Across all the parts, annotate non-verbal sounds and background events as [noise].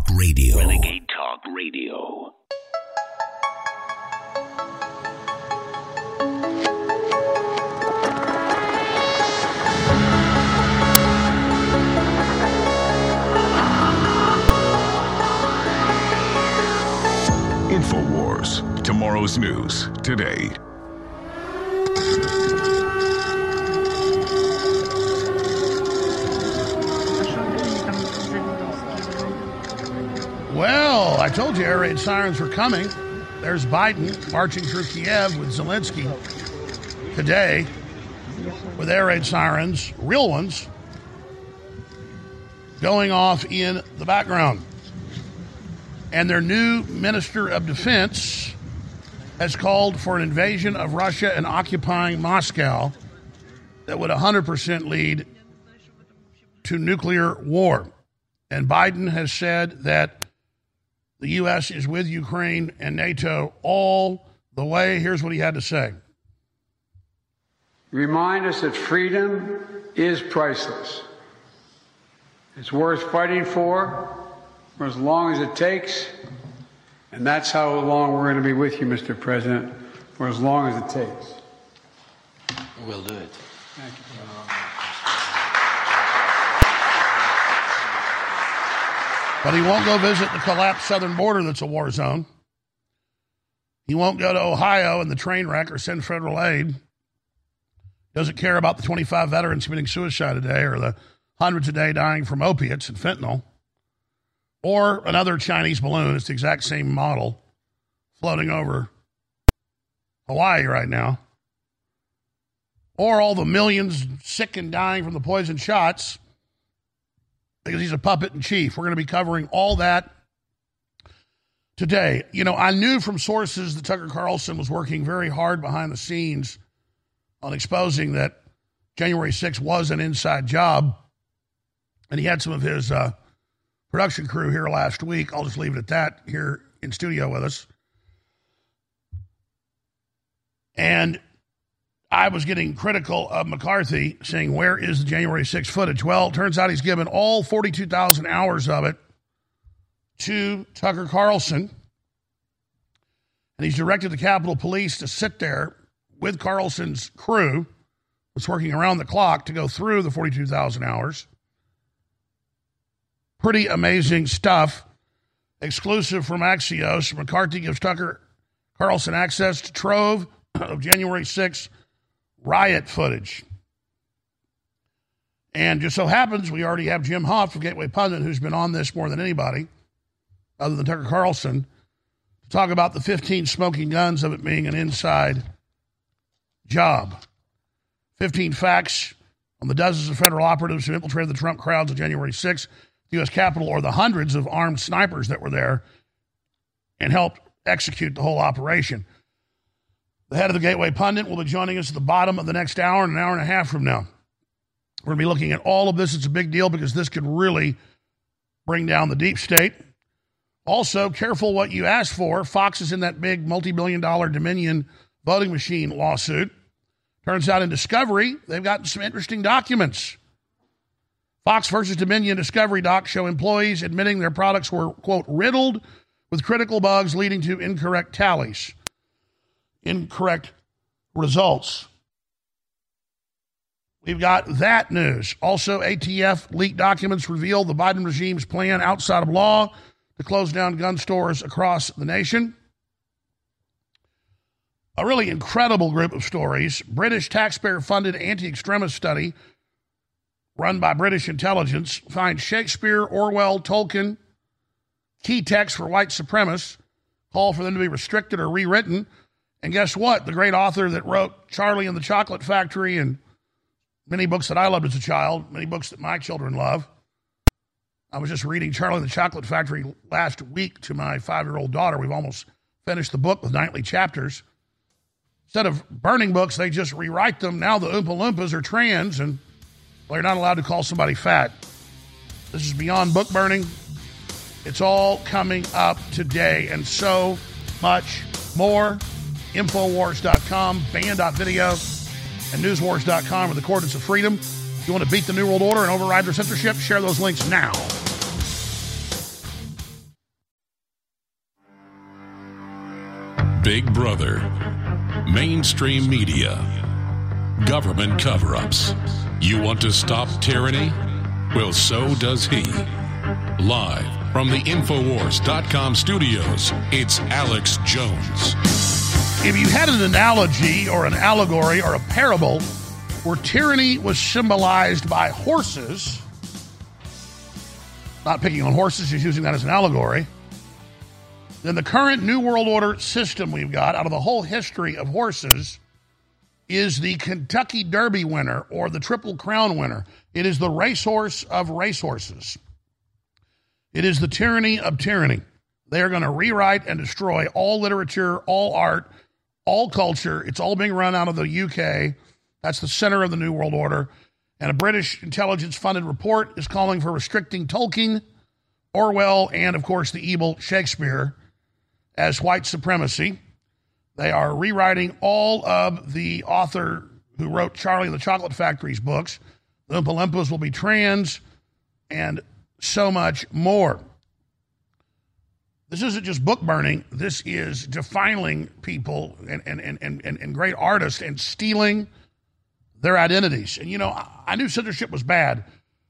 Talk Radio. Renegade Talk Radio. InfoWars. Tomorrow's news today. Well, I told you air raid sirens were coming. There's Biden marching through Kiev with Zelensky today with air raid sirens, real ones, going off in the background. And their new Minister of Defense has called for an invasion of Russia and occupying Moscow that would 100% lead to nuclear war. And Biden has said that the U.S. is with Ukraine and NATO all the way. Here's what he had to say. Remind us that freedom is priceless. It's worth fighting for for as long as it takes. And that's how long we're going to be with you, Mr. President, for as long as it takes. We'll do it. Thank you. But he won't go visit the collapsed southern border that's a war zone. He won't go to Ohio and the train wreck or send federal aid. Doesn't care about the 25 veterans committing suicide a day or the hundreds a day dying from opiates and fentanyl. Or another Chinese balloon. It's the exact same model floating over Hawaii right now. Or all the millions sick and dying from the poison shots because he's a puppet in chief. We're going to be covering all that today. You know, I knew from sources that Tucker Carlson was working very hard behind the scenes on exposing that January 6th was an inside job. And he had some of his uh, production crew here last week. I'll just leave it at that here in studio with us. And I was getting critical of McCarthy, saying, Where is the January 6th footage? Well, turns out he's given all 42,000 hours of it to Tucker Carlson. And he's directed the Capitol Police to sit there with Carlson's crew, that's working around the clock, to go through the 42,000 hours. Pretty amazing stuff. Exclusive from Axios. McCarthy gives Tucker Carlson access to trove [clears throat] of January 6th riot footage. And just so happens we already have Jim Hoft of Gateway Pundit, who's been on this more than anybody, other than Tucker Carlson, to talk about the 15 smoking guns of it being an inside job. 15 facts on the dozens of federal operatives who infiltrated the Trump crowds on January 6th, the U.S. Capitol, or the hundreds of armed snipers that were there and helped execute the whole operation. The head of the Gateway Pundit will be joining us at the bottom of the next hour and an hour and a half from now. We're going to be looking at all of this. It's a big deal because this could really bring down the deep state. Also, careful what you ask for. Fox is in that big multi billion dollar Dominion voting machine lawsuit. Turns out in Discovery, they've gotten some interesting documents. Fox versus Dominion Discovery docs show employees admitting their products were, quote, riddled with critical bugs leading to incorrect tallies incorrect results. We've got that news. Also, ATF leaked documents reveal the Biden regime's plan outside of law to close down gun stores across the nation. A really incredible group of stories. British taxpayer funded anti extremist study run by British intelligence finds Shakespeare, Orwell, Tolkien, key texts for white supremacists, call for them to be restricted or rewritten. And guess what? The great author that wrote Charlie and the Chocolate Factory and many books that I loved as a child, many books that my children love. I was just reading Charlie and the Chocolate Factory last week to my five year old daughter. We've almost finished the book with nightly chapters. Instead of burning books, they just rewrite them. Now the Oompa Loompas are trans, and well, you're not allowed to call somebody fat. This is beyond book burning. It's all coming up today, and so much more. Infowars.com, banned.video, and newswars.com with the coordinates of freedom. If you want to beat the New World Order and override their censorship, share those links now. Big Brother, mainstream media, government cover ups. You want to stop tyranny? Well, so does he. Live from the Infowars.com studios, it's Alex Jones. If you had an analogy or an allegory or a parable where tyranny was symbolized by horses, not picking on horses, just using that as an allegory, then the current New World Order system we've got out of the whole history of horses is the Kentucky Derby winner or the Triple Crown winner. It is the racehorse of racehorses. It is the tyranny of tyranny. They are going to rewrite and destroy all literature, all art, all culture. It's all being run out of the UK. That's the center of the New World Order. And a British intelligence funded report is calling for restricting Tolkien, Orwell, and of course the evil Shakespeare as white supremacy. They are rewriting all of the author who wrote Charlie and the Chocolate Factory's books. The Oompa Loompas will be trans and so much more. This isn't just book burning, this is defiling people and, and, and, and, and great artists and stealing their identities. And you know, I knew censorship was bad,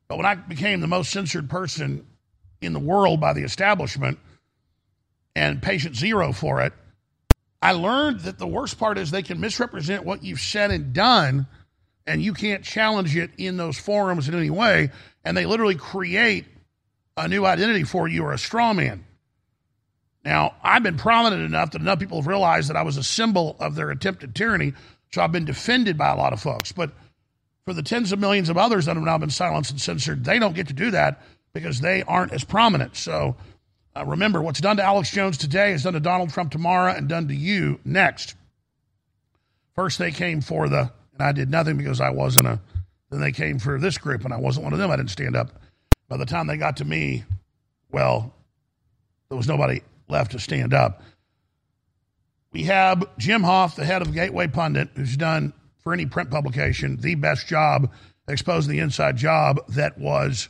but when I became the most censored person in the world by the establishment and patient zero for it, I learned that the worst part is they can misrepresent what you've said and done, and you can't challenge it in those forums in any way. And they literally create a new identity for you or a straw man. Now, I've been prominent enough that enough people have realized that I was a symbol of their attempted tyranny, so I've been defended by a lot of folks. But for the tens of millions of others that have now been silenced and censored, they don't get to do that because they aren't as prominent. So uh, remember, what's done to Alex Jones today is done to Donald Trump tomorrow and done to you next. First, they came for the, and I did nothing because I wasn't a, then they came for this group and I wasn't one of them. I didn't stand up. By the time they got to me, well, there was nobody left to stand up. We have Jim Hoft, the head of Gateway Pundit, who's done for any print publication the best job exposing the inside job that was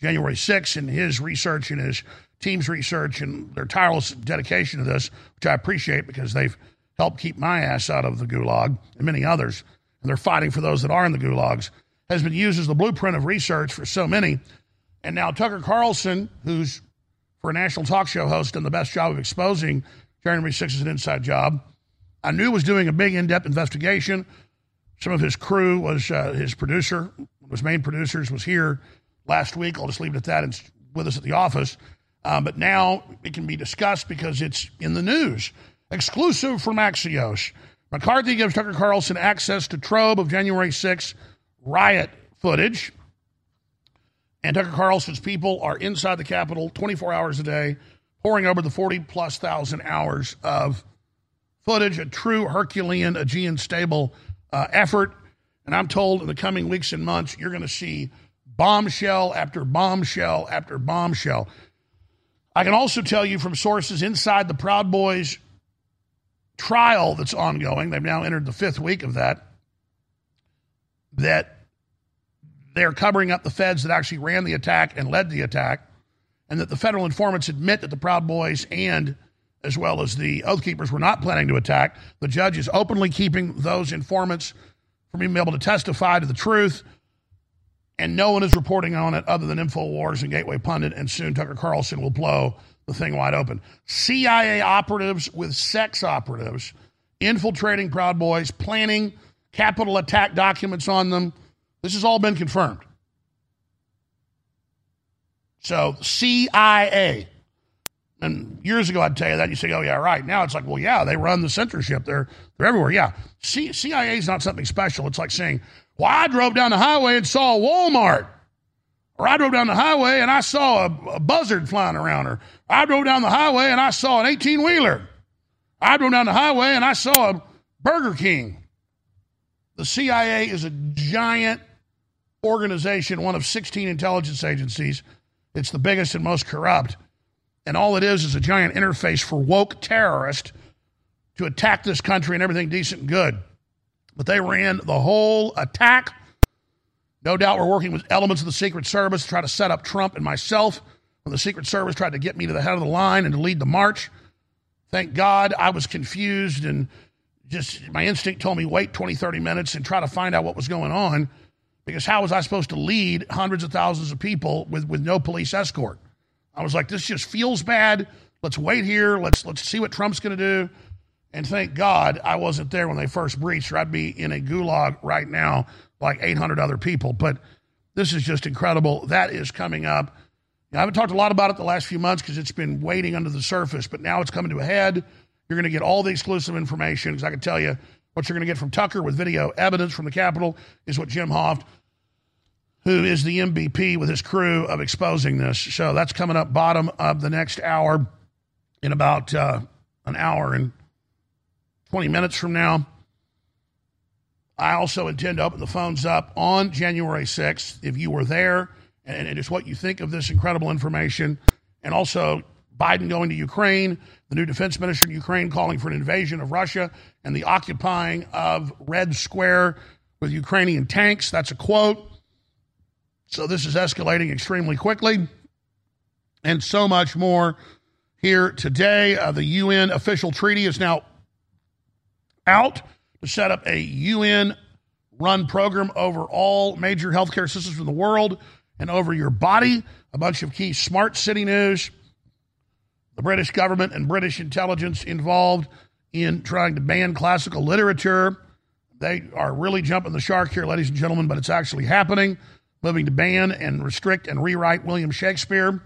January 6th and his research and his team's research and their tireless dedication to this, which I appreciate because they've helped keep my ass out of the gulag and many others, and they're fighting for those that are in the gulags, has been used as the blueprint of research for so many. And now Tucker Carlson, who's for a national talk show host done the best job of exposing January 6th as an inside job. I knew was doing a big in-depth investigation. Some of his crew was uh, his producer, his main producers was here last week. I'll just leave it at that and with us at the office. Um, but now it can be discussed because it's in the news. Exclusive from Axios. McCarthy gives Tucker Carlson access to trove of January 6th riot footage. And Tucker Carlson's people are inside the Capitol 24 hours a day, poring over the 40 plus thousand hours of footage, a true Herculean, Aegean stable uh, effort. And I'm told in the coming weeks and months, you're going to see bombshell after bombshell after bombshell. I can also tell you from sources inside the Proud Boys trial that's ongoing, they've now entered the fifth week of that, that they're covering up the feds that actually ran the attack and led the attack, and that the federal informants admit that the Proud Boys and as well as the Oath Keepers were not planning to attack. The judge is openly keeping those informants from being able to testify to the truth, and no one is reporting on it other than InfoWars and Gateway Pundit, and soon Tucker Carlson will blow the thing wide open. CIA operatives with sex operatives infiltrating Proud Boys, planning Capitol attack documents on them this has all been confirmed. So, CIA. And years ago, I'd tell you that. You say, oh, yeah, right. Now it's like, well, yeah, they run the censorship. They're, they're everywhere. Yeah. C- CIA is not something special. It's like saying, well, I drove down the highway and saw a Walmart. Or I drove down the highway and I saw a, a buzzard flying around. Or I drove down the highway and I saw an 18 wheeler. I drove down the highway and I saw a Burger King. The CIA is a giant organization, one of 16 intelligence agencies. It's the biggest and most corrupt. And all it is is a giant interface for woke terrorists to attack this country and everything decent and good. But they ran the whole attack. No doubt we're working with elements of the Secret Service to try to set up Trump and myself when the Secret Service tried to get me to the head of the line and to lead the march Thank God I was confused and just my instinct told me wait 20, 30 minutes and try to find out what was going on because how was I supposed to lead hundreds of thousands of people with, with no police escort? I was like, this just feels bad. Let's wait here. Let's let's see what Trump's going to do. And thank God I wasn't there when they first breached, or I'd be in a gulag right now, like 800 other people. But this is just incredible. That is coming up. I haven't talked a lot about it the last few months because it's been waiting under the surface, but now it's coming to a head. You're going to get all the exclusive information because I can tell you what you're going to get from Tucker with video evidence from the Capitol is what Jim Hoft, who is the MVP with his crew of exposing this. So that's coming up bottom of the next hour in about uh, an hour and 20 minutes from now. I also intend to open the phones up on January 6th. If you were there and, and it's what you think of this incredible information, and also Biden going to Ukraine, the new defense minister in Ukraine calling for an invasion of Russia and the occupying of Red Square with Ukrainian tanks. That's a quote. So this is escalating extremely quickly. And so much more here today. Uh, the UN official treaty is now out to set up a UN run program over all major healthcare systems in the world and over your body. A bunch of key smart city news. The British government and British intelligence involved in trying to ban classical literature. They are really jumping the shark here, ladies and gentlemen, but it's actually happening. Moving to ban and restrict and rewrite William Shakespeare,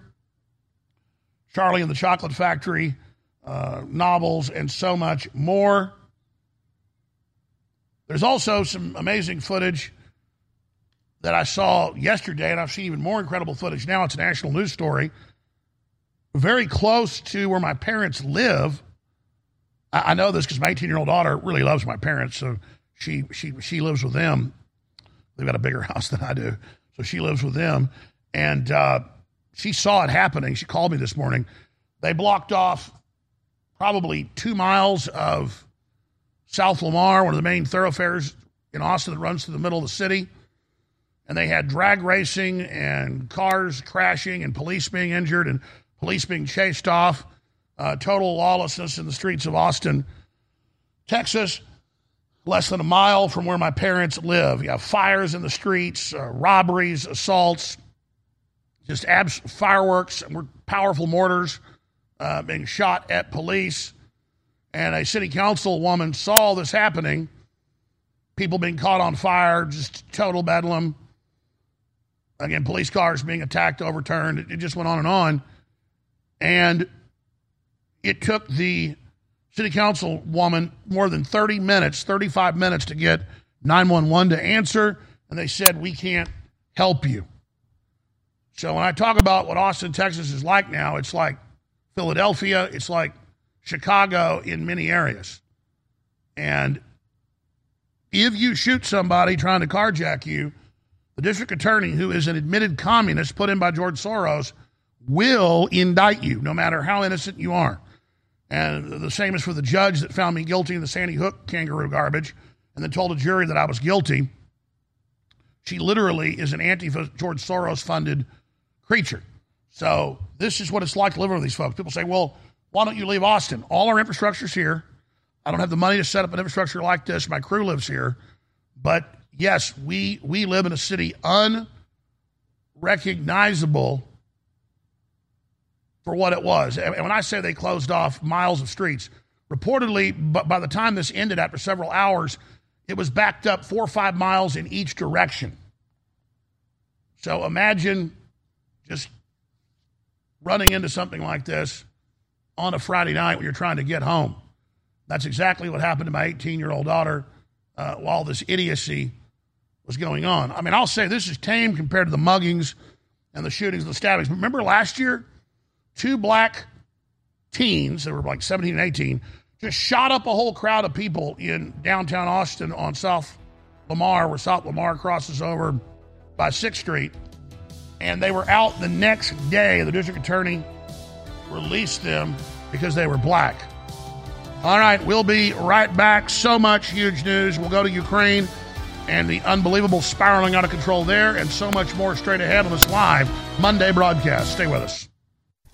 Charlie and the Chocolate Factory, uh, novels, and so much more. There's also some amazing footage that I saw yesterday, and I've seen even more incredible footage now. It's a national news story. Very close to where my parents live. I, I know this because my 18 year old daughter really loves my parents, so she she she lives with them. They've got a bigger [laughs] house than I do, so she lives with them, and uh, she saw it happening. She called me this morning. They blocked off probably two miles of South Lamar, one of the main thoroughfares in Austin that runs through the middle of the city. And they had drag racing and cars crashing and police being injured and police being chased off. Uh, total lawlessness in the streets of Austin, Texas, less than a mile from where my parents live. You have fires in the streets, uh, robberies, assaults, just abs- fireworks, and powerful mortars uh, being shot at police and a city council woman saw this happening people being caught on fire, just total bedlam. Again, police cars being attacked, overturned. It, just went on and on. And it took the city council woman more than 30 minutes, 35 minutes to get 911 to answer. And they said, We can't help you. So when I talk about what Austin, Texas is like now, it's like Philadelphia, it's like Chicago in many areas. And if you shoot somebody trying to carjack you, the district attorney, who is an admitted communist put in by George Soros, will indict you, no matter how innocent you are. And the same is for the judge that found me guilty in the Sandy Hook kangaroo garbage and then told a jury that I was guilty. She literally is an anti George Soros funded creature. So this is what it's like living with these folks. People say, well, why don't you leave Austin? All our infrastructure's here. I don't have the money to set up an infrastructure like this. My crew lives here. But yes, we we live in a city unrecognizable for what it was. And when I say they closed off miles of streets, reportedly, but by the time this ended after several hours, it was backed up four or five miles in each direction. So imagine just running into something like this on a Friday night when you're trying to get home. That's exactly what happened to my 18 year old daughter uh, while this idiocy was going on. I mean, I'll say this is tame compared to the muggings and the shootings and the stabbings. Remember last year, two black teens that were like 17 and 18 just shot up a whole crowd of people in downtown Austin on South Lamar, where South Lamar crosses over by 6th Street. And they were out the next day. The district attorney released them because they were black. All right, we'll be right back. So much huge news. We'll go to Ukraine and the unbelievable spiraling out of control there, and so much more straight ahead on this live Monday broadcast. Stay with us.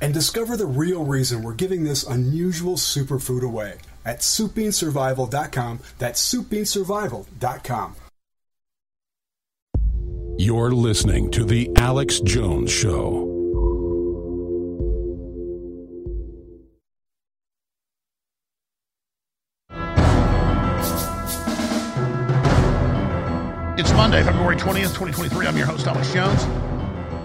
and discover the real reason we're giving this unusual superfood away at soupbeansurvival.com. That's soupbeansurvival.com. You're listening to The Alex Jones Show. It's Monday, February 20th, 2023. I'm your host, Alex Jones.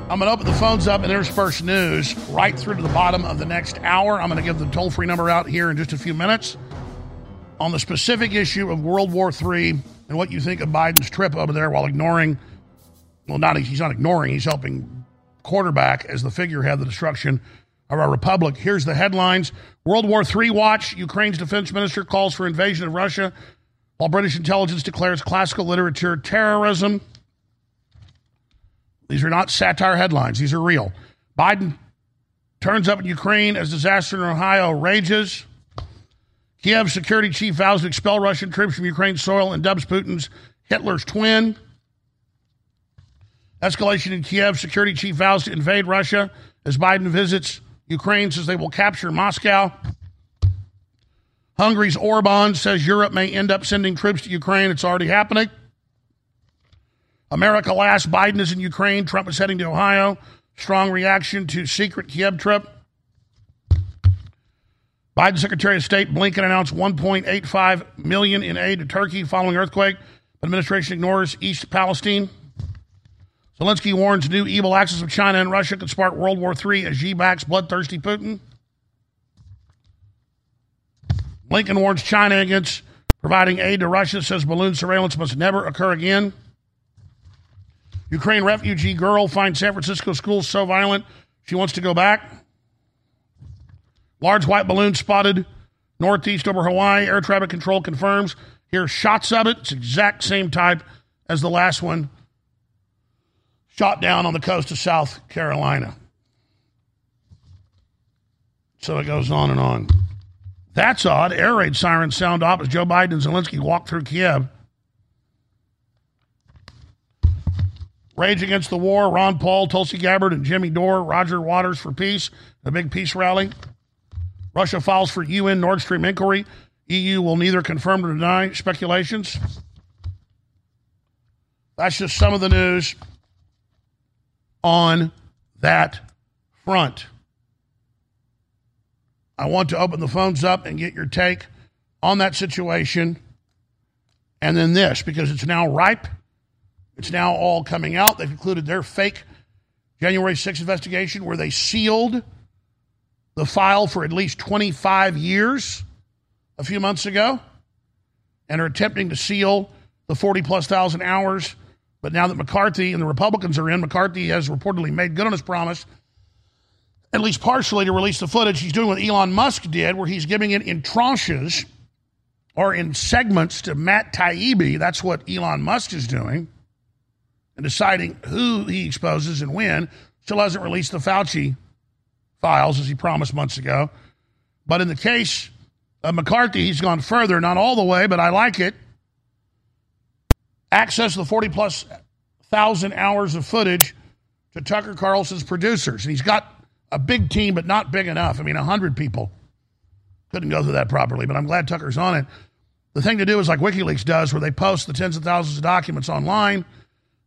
I'm going to open the phones up and intersperse news right through to the bottom of the next hour. I'm going to give the toll free number out here in just a few minutes on the specific issue of World War III and what you think of Biden's trip over there while ignoring, well, not he's not ignoring, he's helping quarterback as the figurehead, of the destruction of our republic. Here's the headlines World War III watch Ukraine's defense minister calls for invasion of Russia, while British intelligence declares classical literature terrorism. These are not satire headlines, these are real. Biden turns up in Ukraine as disaster in Ohio rages. Kiev security chief vows to expel Russian troops from Ukraine's soil and dubs Putin's Hitler's twin. Escalation in Kiev, security chief vows to invade Russia as Biden visits Ukraine, says they will capture Moscow. Hungary's Orban says Europe may end up sending troops to Ukraine. It's already happening. America last, Biden is in Ukraine. Trump is heading to Ohio. Strong reaction to secret Kiev trip. Biden Secretary of State Blinken announced 1.85 million in aid to Turkey following earthquake. Administration ignores East Palestine. Zelensky warns new evil axis of China and Russia could spark World War III as Xi backs bloodthirsty Putin. Blinken warns China against providing aid to Russia, says balloon surveillance must never occur again. Ukraine refugee girl finds San Francisco schools so violent she wants to go back. Large white balloon spotted northeast over Hawaii. Air traffic control confirms. Here's shots of it. It's exact same type as the last one shot down on the coast of South Carolina. So it goes on and on. That's odd. Air raid sirens sound off as Joe Biden and Zelensky walk through Kiev. Rage Against the War, Ron Paul, Tulsi Gabbard, and Jimmy Dore, Roger Waters for peace, a big peace rally. Russia files for UN Nord Stream inquiry. EU will neither confirm nor deny speculations. That's just some of the news on that front. I want to open the phones up and get your take on that situation. And then this, because it's now ripe. It's now all coming out. They've concluded their fake January 6th investigation where they sealed the file for at least 25 years a few months ago and are attempting to seal the 40 plus thousand hours But now that McCarthy and the Republicans are in, McCarthy has reportedly made good on his promise, at least partially, to release the footage. He's doing what Elon Musk did, where he's giving it in tranches or in segments to Matt Taibbi. That's what Elon Musk is doing and deciding who he exposes and when. Still hasn't released the Fauci files as he promised months ago. But in the case of McCarthy, he's gone further, not all the way, but I like it. Access the 40 plus thousand hours of footage to Tucker Carlson's producers. And he's got a big team, but not big enough. I mean, 100 people. Couldn't go through that properly, but I'm glad Tucker's on it. The thing to do is like WikiLeaks does, where they post the tens of thousands of documents online.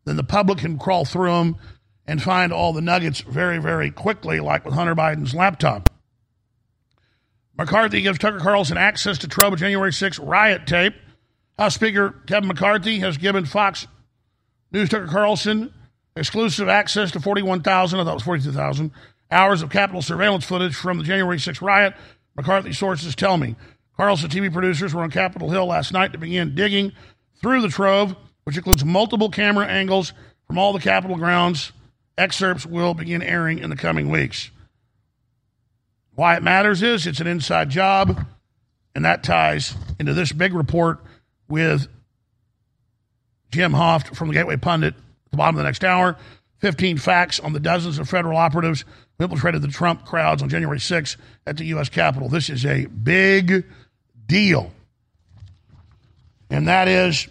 Then the public can crawl through them and find all the nuggets very, very quickly, like with Hunter Biden's laptop. McCarthy gives Tucker Carlson access to Trump January 6 riot tape. House Speaker Kevin McCarthy has given Fox News Tucker Carlson exclusive access to 41,000, I thought it was 42,000, hours of Capitol surveillance footage from the January 6 riot. McCarthy sources tell me. Carlson TV producers were on Capitol Hill last night to begin digging through the trove, which includes multiple camera angles from all the Capitol grounds. Excerpts will begin airing in the coming weeks. Why it matters is it's an inside job, and that ties into this big report with Jim Hoft from the Gateway Pundit at the bottom of the next hour. 15 facts on the dozens of federal operatives who infiltrated the Trump crowds on January 6 at the U.S. Capitol. This is a big deal. And that is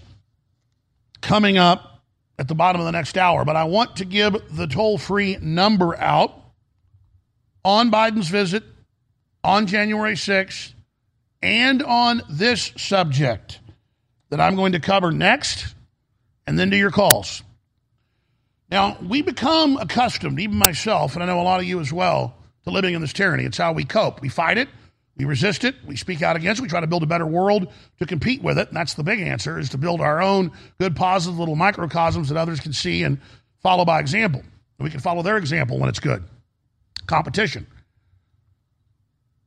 coming up at the bottom of the next hour. But I want to give the toll free number out on Biden's visit on January 6th and on this subject that I'm going to cover next and then to your calls. Now, we become accustomed, even myself, and I know a lot of you as well, to living in this tyranny. It's how we cope. We fight it, we resist it, we speak out against it, we try to build a better world to compete with it. And that's the big answer is to build our own good, positive little microcosms that others can see and follow by example. And we can follow their example when it's good. Competition.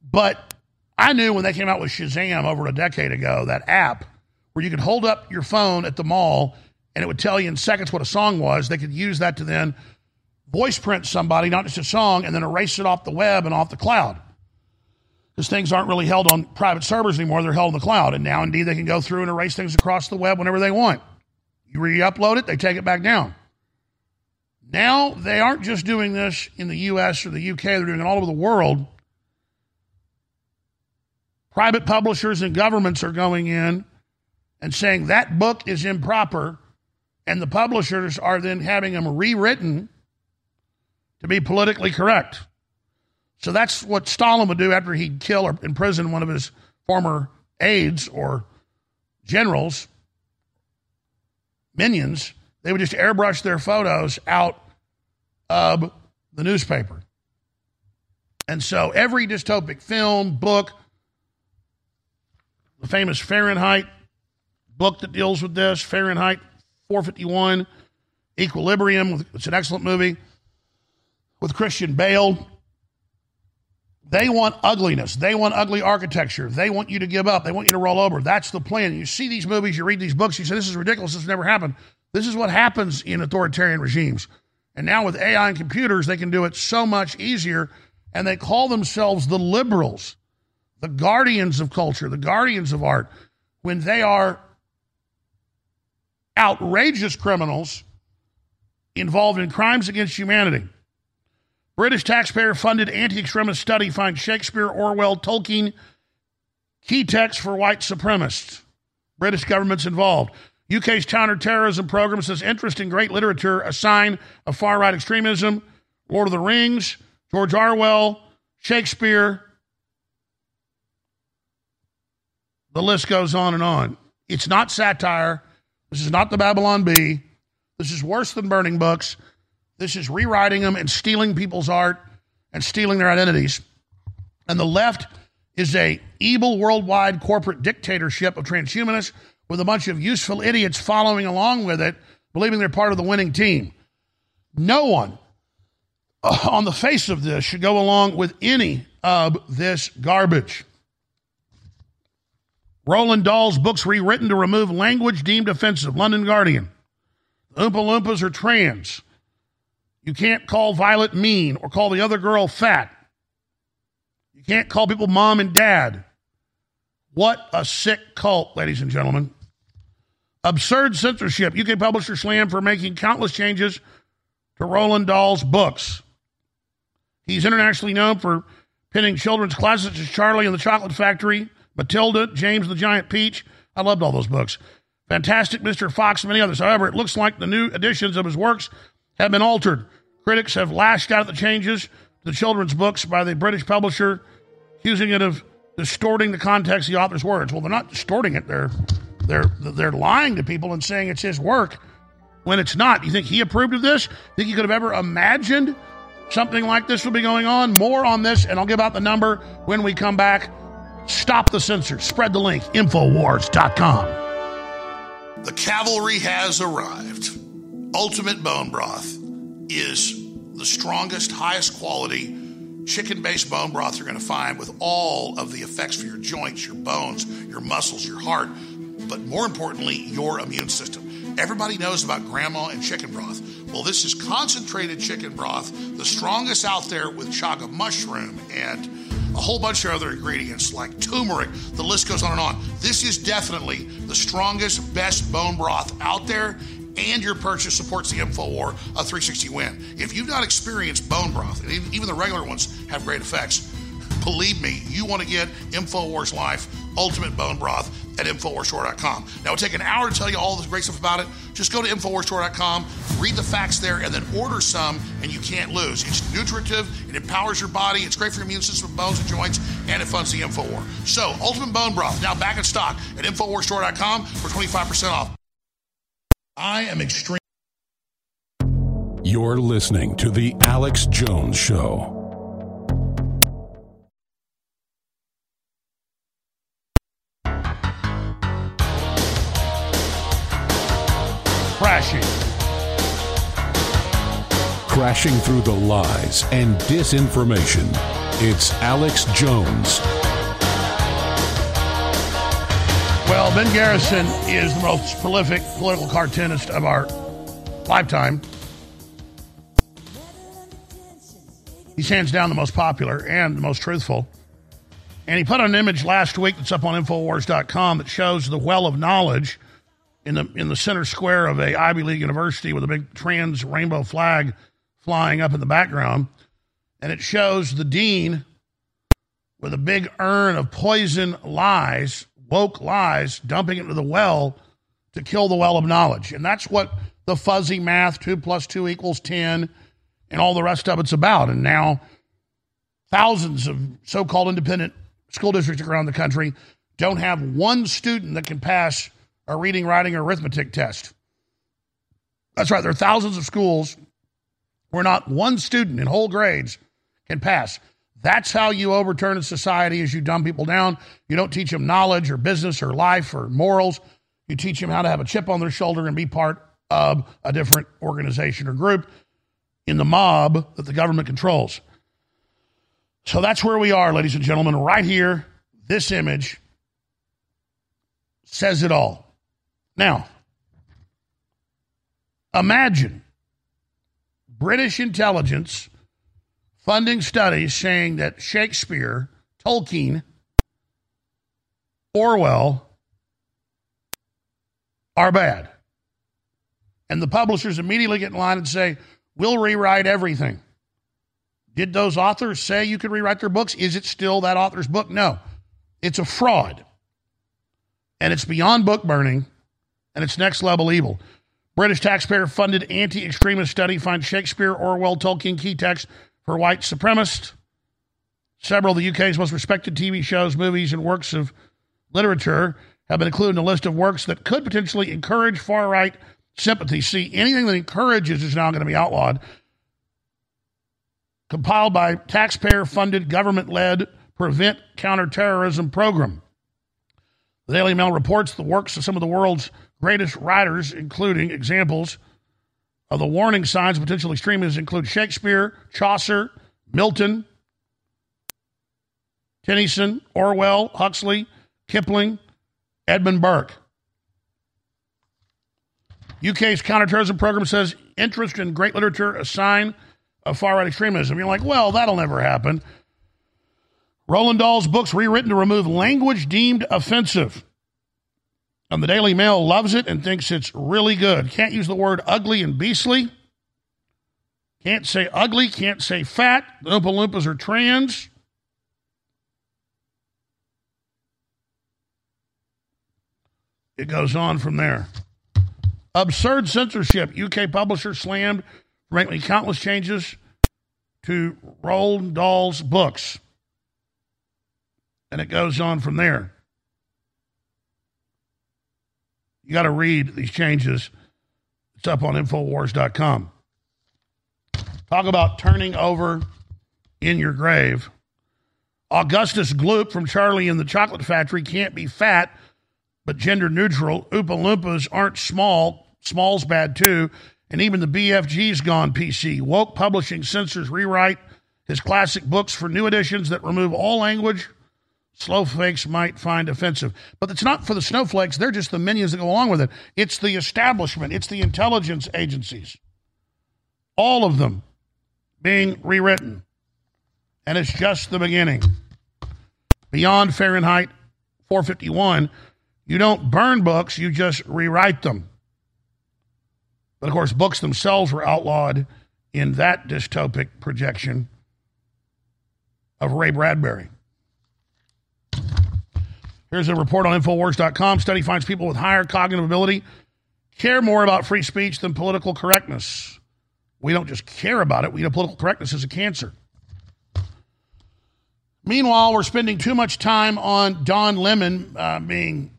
But I knew when they came out with Shazam over a decade ago, that app where you could hold up your phone at the mall and it would tell you in seconds what a song was. They could use that to then voice print somebody, not just a song, and then erase it off the web and off the cloud. Because things aren't really held on private servers anymore, they're held in the cloud. And now, indeed, they can go through and erase things across the web whenever they want. You re upload it, they take it back down. Now, they aren't just doing this in the US or the UK, they're doing it all over the world. Private publishers and governments are going in and saying that book is improper, and the publishers are then having them rewritten to be politically correct. So that's what Stalin would do after he'd kill or imprison one of his former aides or generals, minions. They would just airbrush their photos out of the newspaper. And so every dystopic film, book, the famous Fahrenheit book that deals with this, Fahrenheit 451, Equilibrium. It's an excellent movie with Christian Bale. They want ugliness. They want ugly architecture. They want you to give up. They want you to roll over. That's the plan. You see these movies, you read these books, you say, this is ridiculous. This never happened. This is what happens in authoritarian regimes. And now with AI and computers, they can do it so much easier. And they call themselves the liberals the guardians of culture, the guardians of art, when they are outrageous criminals involved in crimes against humanity. British taxpayer funded anti extremist study finds Shakespeare, Orwell, Tolkien key texts for white supremacists. British government's involved. UK's counterterrorism program says interest in great literature, a sign of far right extremism. Lord of the Rings, George Orwell, Shakespeare, The list goes on and on. It's not satire. This is not the Babylon Bee. This is worse than burning books. This is rewriting them and stealing people's art and stealing their identities. And the left is a evil worldwide corporate dictatorship of transhumanists with a bunch of useful idiots following along with it, believing they're part of the winning team. No one [laughs] on the face of this should go along with any of this garbage. Roland Dahl's books rewritten to remove language deemed offensive. London Guardian. Oompa Loompas are trans. You can't call Violet mean or call the other girl fat. You can't call people mom and dad. What a sick cult, ladies and gentlemen. Absurd censorship. UK publisher slammed for making countless changes to Roald Dahl's books. He's internationally known for penning children's classics as Charlie and the Chocolate Factory, Matilda, James the Giant Peach. I loved all those books. Fantastic Mr. Fox, and many others. However, it looks like the new editions of his works have been altered. Critics have lashed out at the changes to the children's books by the British publisher, accusing it of distorting the context of the author's words. Well, they're not distorting it; they're they're they're lying to people and saying it's his work when it's not. You think he approved of this? Think he could have ever imagined something like this would be going on? More on this, and I'll give out the number when we come back. Stop the censor. Spread the link. Infowars.com. The cavalry has arrived. Ultimate Bone Broth is the strongest, highest quality chicken based bone broth you're going to find with all of the effects for your joints, your bones, your muscles, your heart, but more importantly, your immune system. Everybody knows about grandma and chicken broth. Well, this is concentrated chicken broth, the strongest out there with chaga mushroom and a whole bunch of other ingredients like turmeric. The list goes on and on. This is definitely the strongest, best bone broth out there. And your purchase supports the InfoWar a 360 win. If you've not experienced bone broth, and even the regular ones have great effects, believe me, you want to get InfoWars Life Ultimate Bone Broth at InfoWarsStore.com. Now, it'll take an hour to tell you all the great stuff about it. Just go to InfoWarsStore.com, read the facts there, and then order some, and you can't lose. It's nutritive, it empowers your body, it's great for your immune system, bones, and joints, and it funds the InfoWar. So, Ultimate Bone Broth, now back in stock at InfoWarsStore.com for 25% off. I am extreme. You're listening to The Alex Jones Show. Crashing. Crashing through the lies and disinformation. It's Alex Jones. Well, Ben Garrison is the most prolific political cartoonist of our lifetime. He's hands down the most popular and the most truthful. And he put an image last week that's up on Infowars.com that shows the well of knowledge in the in the center square of a Ivy League university with a big trans rainbow flag flying up in the background. And it shows the dean with a big urn of poison lies, woke lies, dumping it into the well to kill the well of knowledge. And that's what the fuzzy math, two plus two equals 10, and all the rest of it's about. And now thousands of so called independent school districts around the country don't have one student that can pass a reading, writing, or arithmetic test. That's right, there are thousands of schools where not one student in whole grades can pass. That's how you overturn a society is you dumb people down. You don't teach them knowledge or business or life or morals. You teach them how to have a chip on their shoulder and be part of a different organization or group in the mob that the government controls. So that's where we are, ladies and gentlemen, right here. This image says it all. Now, imagine British intelligence funding studies saying that Shakespeare, Tolkien, Orwell are bad. And the publishers immediately get in line and say, We'll rewrite everything. Did those authors say you could rewrite their books? Is it still that author's book? No. It's a fraud. And it's beyond book burning and it's next level evil. British taxpayer funded anti extremist study finds Shakespeare, Orwell, Tolkien key text for white supremacists. Several of the UK's most respected TV shows, movies, and works of literature have been included in a list of works that could potentially encourage far right sympathy. See, anything that encourages is now going to be outlawed. Compiled by taxpayer funded, government led Prevent Counterterrorism Program. The Daily Mail reports the works of some of the world's greatest writers, including examples of the warning signs of potential extremism, include Shakespeare, Chaucer, Milton, Tennyson, Orwell, Huxley, Kipling, Edmund Burke. UK's counterterrorism program says interest in great literature a sign of far right extremism. You're like, well, that'll never happen. Roland Dahl's books rewritten to remove language deemed offensive. The Daily Mail loves it and thinks it's really good. Can't use the word ugly and beastly. Can't say ugly, can't say fat. The Oompa Loompas are trans. It goes on from there. Absurd censorship. UK publisher slammed for making countless changes to Roald Dahl's books. And it goes on from there. You got to read these changes. It's up on Infowars.com. Talk about turning over in your grave. Augustus Gloop from Charlie and the Chocolate Factory can't be fat, but gender neutral. Oompa Loompas aren't small. Small's bad too. And even the BFG's gone PC. Woke Publishing censors rewrite his classic books for new editions that remove all language snowflakes might find offensive. But it's not for the snowflakes, they're just the minions that go along with it. It's the establishment, it's the intelligence agencies. All of them being rewritten. And it's just the beginning. Beyond Fahrenheit 451, you don't burn books, you just rewrite them. But of course, books themselves were outlawed in that dystopic projection of Ray Bradbury. Here's a report on Infowars.com. Study finds people with higher cognitive ability care more about free speech than political correctness. We don't just care about it, we know political correctness is a cancer. Meanwhile, we're spending too much time on Don Lemon uh, being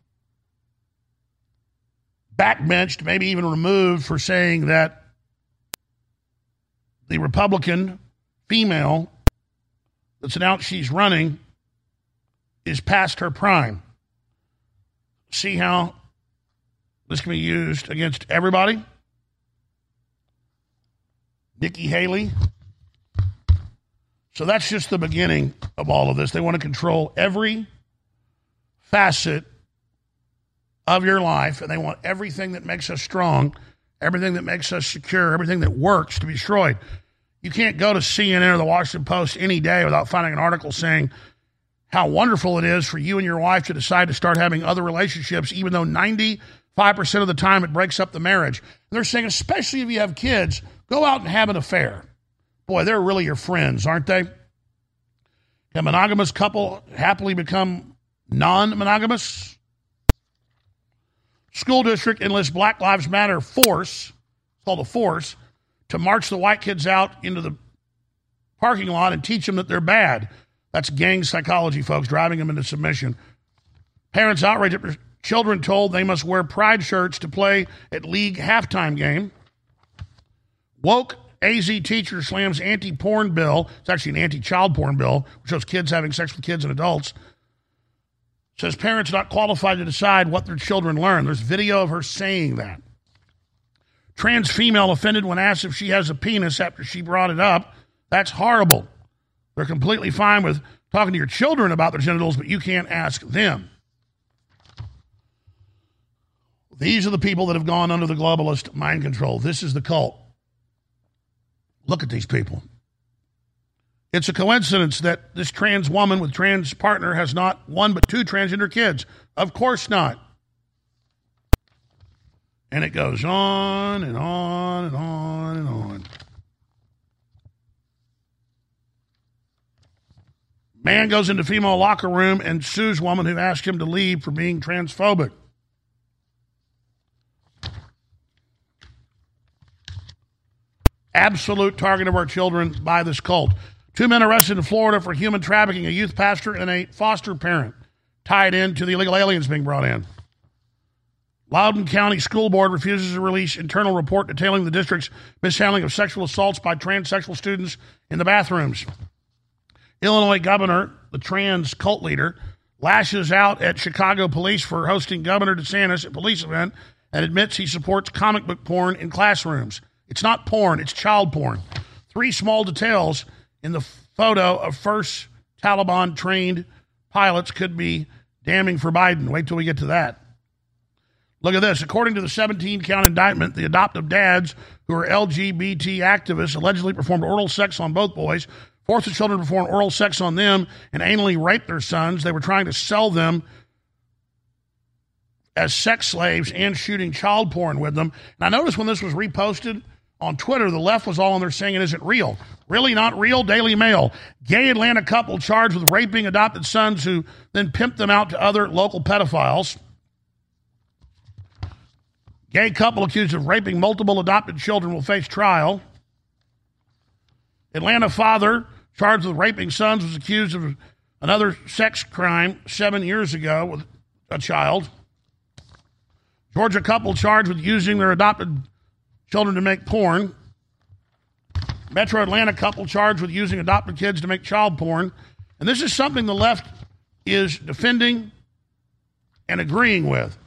backbenched, maybe even removed for saying that the Republican female that's announced she's running is past her prime. See how this can be used against everybody? Nikki Haley. So that's just the beginning of all of this. They want to control every facet of your life, and they want everything that makes us strong, everything that makes us secure, everything that works to be destroyed. You can't go to CNN or the Washington Post any day without finding an article saying how wonderful it is for you and your wife to decide to start having other relationships, even though 95% of the time it breaks up the marriage. And they're saying, especially if you have kids, go out and have an affair. Boy, they're really your friends, aren't they? Can a monogamous couple happily become non monogamous? School district enlists Black Lives Matter force, it's called a force, to march the white kids out into the parking lot and teach them that they're bad. That's gang psychology, folks, driving them into submission. Parents outraged at children told they must wear pride shirts to play at league halftime game. Woke AZ teacher slams anti porn bill. It's actually an anti child porn bill, which shows kids having sex with kids and adults. Says parents not qualified to decide what their children learn. There's video of her saying that. Trans female offended when asked if she has a penis after she brought it up. That's horrible. They're completely fine with talking to your children about their genitals, but you can't ask them. These are the people that have gone under the globalist mind control. This is the cult. Look at these people. It's a coincidence that this trans woman with trans partner has not one but two transgender kids. Of course not. And it goes on and on and on and on. Man goes into female locker room and sues woman who asked him to leave for being transphobic. Absolute target of our children by this cult. Two men arrested in Florida for human trafficking, a youth pastor and a foster parent, tied into the illegal aliens being brought in. Loudoun County School Board refuses to release internal report detailing the district's mishandling of sexual assaults by transsexual students in the bathrooms. Illinois governor, the trans cult leader, lashes out at Chicago police for hosting Governor DeSantis at police event and admits he supports comic book porn in classrooms. It's not porn, it's child porn. Three small details in the photo of first Taliban trained pilots could be damning for Biden. Wait till we get to that. Look at this. According to the 17 count indictment, the adoptive dads who are LGBT activists allegedly performed oral sex on both boys, forced the children to perform oral sex on them, and anally raped their sons. They were trying to sell them as sex slaves and shooting child porn with them. And I noticed when this was reposted on Twitter, the left was all on there saying it isn't real. Really not real? Daily Mail. Gay Atlanta couple charged with raping adopted sons who then pimped them out to other local pedophiles. Gay couple accused of raping multiple adopted children will face trial. Atlanta father charged with raping sons was accused of another sex crime seven years ago with a child. Georgia couple charged with using their adopted children to make porn. Metro Atlanta couple charged with using adopted kids to make child porn. And this is something the left is defending and agreeing with.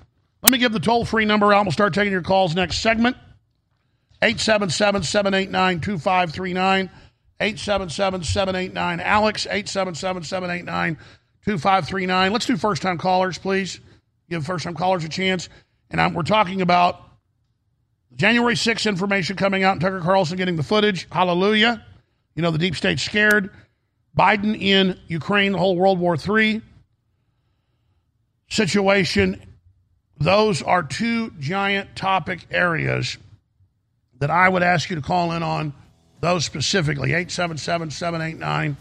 Let me give the toll free number out. We'll start taking your calls next segment. 877 789 2539. 877 789 Alex. 877 789 2539. Let's do first time callers, please. Give first time callers a chance. And I'm, we're talking about January 6th information coming out and Tucker Carlson getting the footage. Hallelujah. You know, the deep state scared. Biden in Ukraine, the whole World War III situation. Those are two giant topic areas that I would ask you to call in on, those specifically. 877 789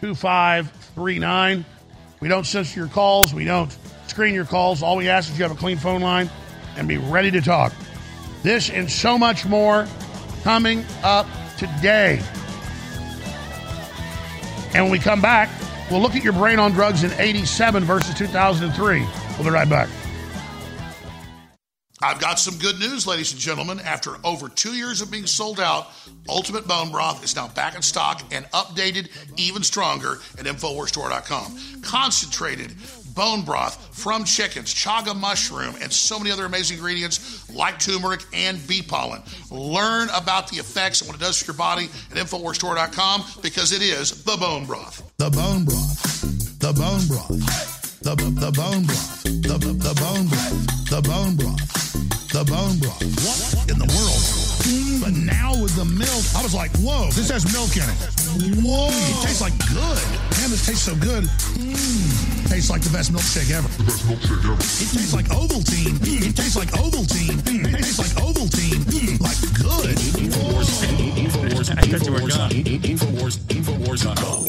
2539. We don't censor your calls, we don't screen your calls. All we ask is you have a clean phone line and be ready to talk. This and so much more coming up today. And when we come back, we'll look at your brain on drugs in 87 versus 2003. We'll be right back. I've got some good news, ladies and gentlemen. After over two years of being sold out, Ultimate Bone Broth is now back in stock and updated even stronger at InfoWarsStore.com. Concentrated bone broth from chickens, chaga mushroom, and so many other amazing ingredients like turmeric and bee pollen. Learn about the effects and what it does for your body at InfoWarsStore.com because it is the bone broth. The bone broth. The bone broth. The, the bone broth. The, the bone broth. The bone broth. The bone broth. What in the world? But now with the milk, I was like, whoa, this has milk in it. Whoa. It tastes like good. Man, this tastes so good. Mm. Tastes like the best milkshake ever. The best milkshake ever. It tastes like Ovaltine. It tastes like Ovaltine. It tastes like Ovaltine. Like good. Infowars. Infowars. I thought you were gone. Infowars. Infowars.com.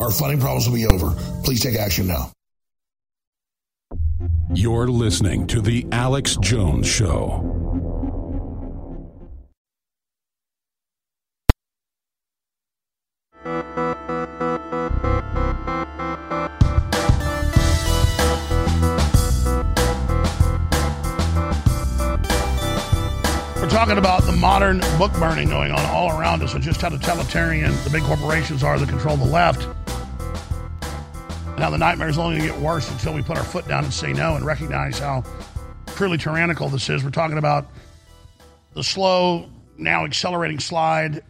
our funding problems will be over. Please take action now. You're listening to The Alex Jones Show. We're talking about the modern book burning going on all around us and just how totalitarian the big corporations are that control the left. Now the nightmare is only going to get worse until we put our foot down and say no and recognize how truly tyrannical this is. We're talking about the slow, now accelerating slide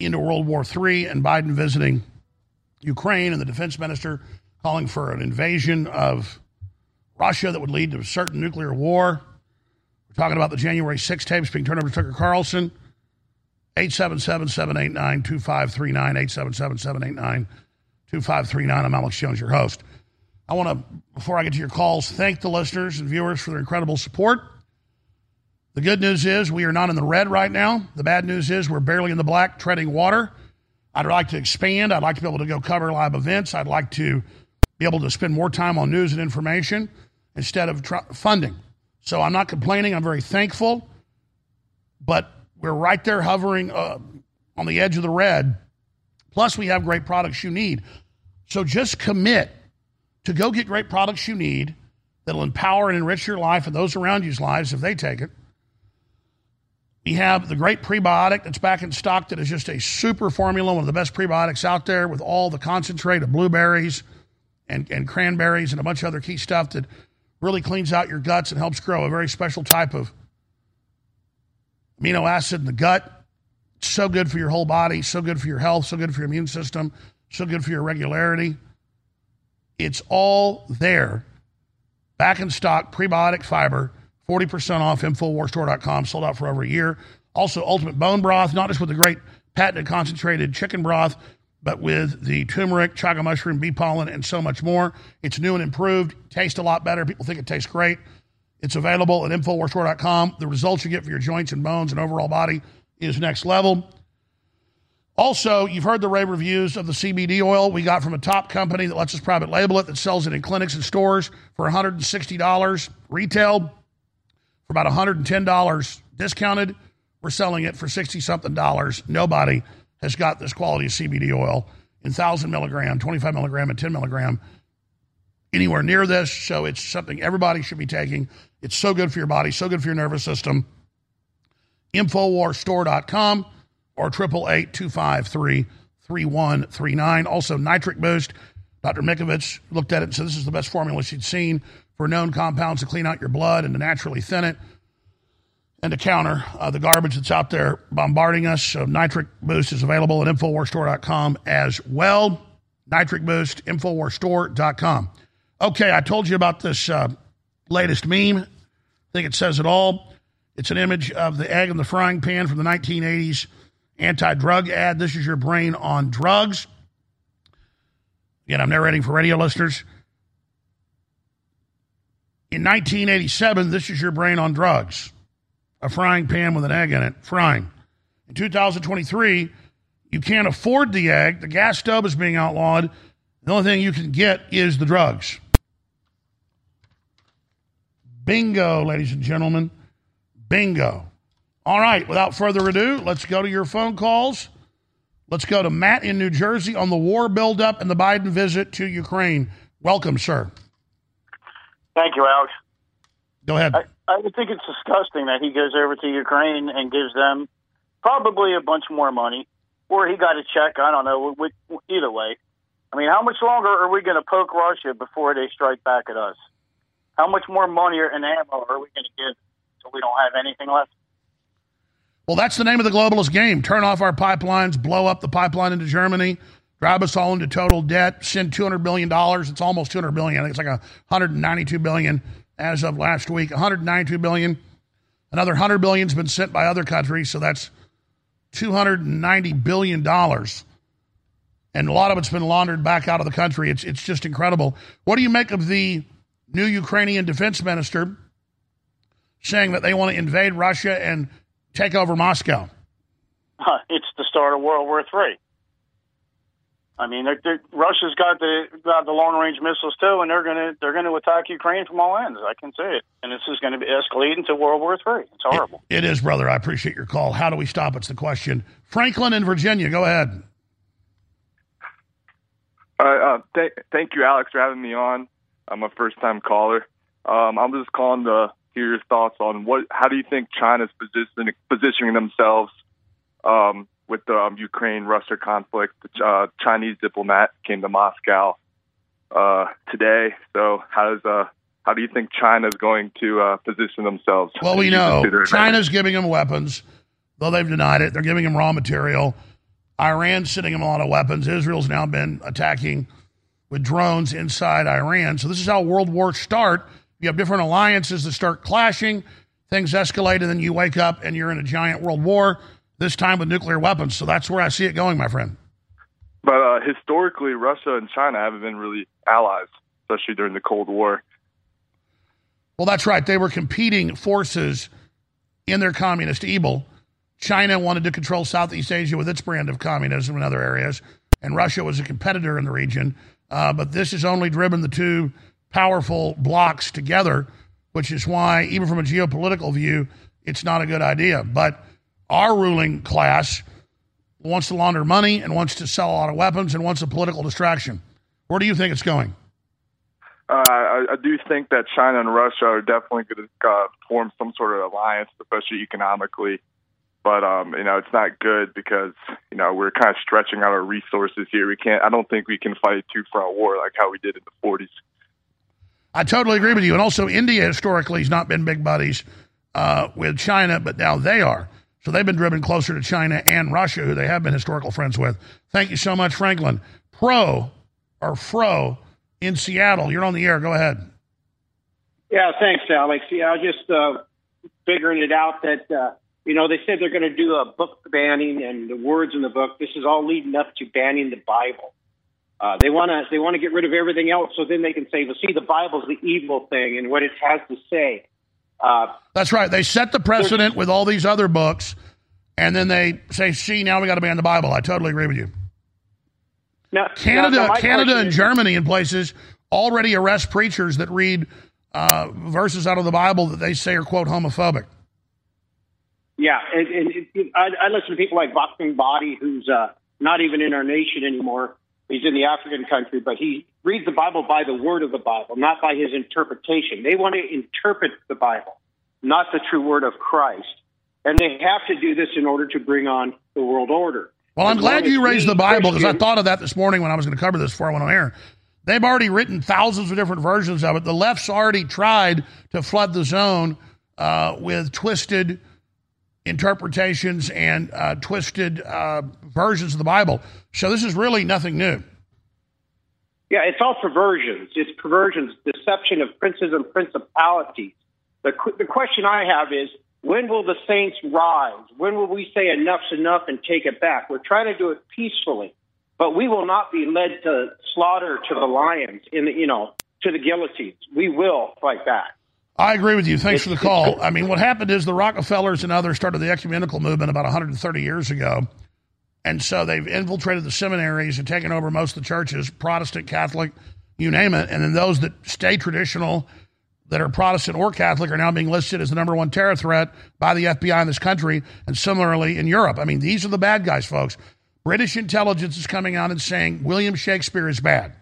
into World War III and Biden visiting Ukraine and the defense minister calling for an invasion of Russia that would lead to a certain nuclear war. We're talking about the January 6 tapes being turned over to Tucker Carlson. 877 789 2539. 877 789 2539. I'm Alex Jones, your host. I want to, before I get to your calls, thank the listeners and viewers for their incredible support. The good news is we are not in the red right now. The bad news is we're barely in the black, treading water. I'd like to expand. I'd like to be able to go cover live events. I'd like to be able to spend more time on news and information instead of tr- funding. So I'm not complaining. I'm very thankful. But we're right there hovering uh, on the edge of the red. Plus, we have great products you need. So just commit to go get great products you need that'll empower and enrich your life and those around you's lives if they take it. We have the great prebiotic that's back in stock that is just a super formula, one of the best prebiotics out there with all the concentrate of blueberries and, and cranberries and a bunch of other key stuff that really cleans out your guts and helps grow a very special type of amino acid in the gut. So good for your whole body, so good for your health, so good for your immune system, so good for your regularity. It's all there. Back in stock, prebiotic fiber 40% off InfoWarsStore.com, sold out for over a year. Also, Ultimate Bone Broth, not just with the great patented concentrated chicken broth, but with the turmeric, chaga mushroom, bee pollen, and so much more. It's new and improved, tastes a lot better. People think it tastes great. It's available at InfoWarsStore.com. The results you get for your joints and bones and overall body is next level. Also, you've heard the rave reviews of the CBD oil we got from a top company that lets us private label it, that sells it in clinics and stores for $160 retail for about $110 discounted. We're selling it for 60 something dollars. Nobody has got this quality of CBD oil in 1,000 milligram, 25 milligram, and 10 milligram anywhere near this. So it's something everybody should be taking. It's so good for your body, so good for your nervous system. InfoWarsStore.com or 888 253 3139. Also, Nitric Boost. Dr. Mikovits looked at it and said this is the best formula she'd seen for known compounds to clean out your blood and to naturally thin it and to counter uh, the garbage that's out there bombarding us. So Nitric Boost is available at InfoWarsStore.com as well. Nitric Boost, InfoWarsStore.com. Okay, I told you about this uh, latest meme. I think it says it all. It's an image of the egg in the frying pan from the 1980s anti drug ad. This is your brain on drugs. Again, I'm narrating for radio listeners. In 1987, this is your brain on drugs. A frying pan with an egg in it, frying. In 2023, you can't afford the egg. The gas stove is being outlawed. The only thing you can get is the drugs. Bingo, ladies and gentlemen. Bingo. All right, without further ado, let's go to your phone calls. Let's go to Matt in New Jersey on the war buildup and the Biden visit to Ukraine. Welcome, sir. Thank you, Alex. Go ahead. I, I think it's disgusting that he goes over to Ukraine and gives them probably a bunch more money, or he got a check. I don't know. Either way, I mean, how much longer are we going to poke Russia before they strike back at us? How much more money and ammo are we going to give we don't have anything left? Well, that's the name of the globalist game. Turn off our pipelines, blow up the pipeline into Germany, drive us all into total debt, send $200 billion. It's almost $200 billion. I think it's like 192 billion as of last week. 192 billion. Another 100 billion has been sent by other countries, so that's $290 billion. And a lot of it's been laundered back out of the country. It's, it's just incredible. What do you make of the new Ukrainian defense minister saying that they want to invade Russia and take over Moscow? It's the start of World War III. I mean, they're, they're, Russia's got the got the long range missiles too, and they're gonna they're gonna attack Ukraine from all ends. I can see it, and this is going to be escalating to World War III. It's horrible. It, it is, brother. I appreciate your call. How do we stop? It's the question. Franklin in Virginia, go ahead. Uh, uh, th- thank you, Alex, for having me on. I'm a first time caller. Um, I'm just calling to hear your thoughts on what. How do you think China's positioning positioning themselves um, with the um, Ukraine Russia conflict? The uh, Chinese diplomat came to Moscow uh, today. So how does uh, how do you think China's going to uh, position themselves? Well, we know China's giving them weapons, though they've denied it. They're giving them raw material. Iran's sending them a lot of weapons. Israel's now been attacking with drones inside Iran. So this is how world wars start. You have different alliances that start clashing, things escalate, and then you wake up and you're in a giant world war, this time with nuclear weapons. So that's where I see it going, my friend. But uh, historically, Russia and China haven't been really allies. especially during the Cold War. Well, that's right. They were competing forces in their communist evil. China wanted to control Southeast Asia with its brand of communism in other areas, and Russia was a competitor in the region. Uh, but this has only driven the two powerful blocks together, which is why, even from a geopolitical view, it's not a good idea. But our ruling class wants to launder money and wants to sell a lot of weapons and wants a political distraction. Where do you think it's going? Uh, I, I do think that China and Russia are definitely going to uh, form some sort of alliance, especially economically. But um, you know, it's not good because you know we're kind of stretching out our resources here. We can't. I don't think we can fight a two-front war like how we did in the '40s. I totally agree with you. And also, India historically has not been big buddies uh, with China, but now they are. So they've been driven closer to China and Russia, who they have been historical friends with. Thank you so much, Franklin. Pro or Fro in Seattle. You're on the air. Go ahead. Yeah, thanks, Alex. Yeah, I was just uh, figuring it out that, uh, you know, they said they're going to do a book banning and the words in the book. This is all leading up to banning the Bible. Uh, they want to they want to get rid of everything else, so then they can say, "Well, see, the Bible's the evil thing and what it has to say." Uh, That's right. They set the precedent with all these other books, and then they say, "See, now we got to ban the Bible." I totally agree with you. Now, Canada, now, now Canada, and is, Germany, and places already arrest preachers that read uh, verses out of the Bible that they say are quote homophobic. Yeah, and, and it, I, I, listen to people like Boxing Body, who's uh, not even in our nation anymore. He's in the African country, but he reads the Bible by the word of the Bible, not by his interpretation. They want to interpret the Bible, not the true word of Christ. And they have to do this in order to bring on the world order. Well, I'm glad you raised the Bible because I thought of that this morning when I was going to cover this before I went on air. They've already written thousands of different versions of it. The left's already tried to flood the zone uh, with twisted interpretations and uh, twisted uh, versions of the Bible. So this is really nothing new. Yeah, it's all perversions. It's perversions, deception of princes and principalities. The, the question I have is when will the saints rise? When will we say enough's enough and take it back? We're trying to do it peacefully, but we will not be led to slaughter to the lions in the, you know, to the guillotines. We will fight back. I agree with you. Thanks for the [laughs] call. I mean, what happened is the Rockefellers and others started the ecumenical movement about 130 years ago. And so they've infiltrated the seminaries and taken over most of the churches, Protestant, Catholic, you name it. And then those that stay traditional, that are Protestant or Catholic, are now being listed as the number one terror threat by the FBI in this country and similarly in Europe. I mean, these are the bad guys, folks. British intelligence is coming out and saying William Shakespeare is bad.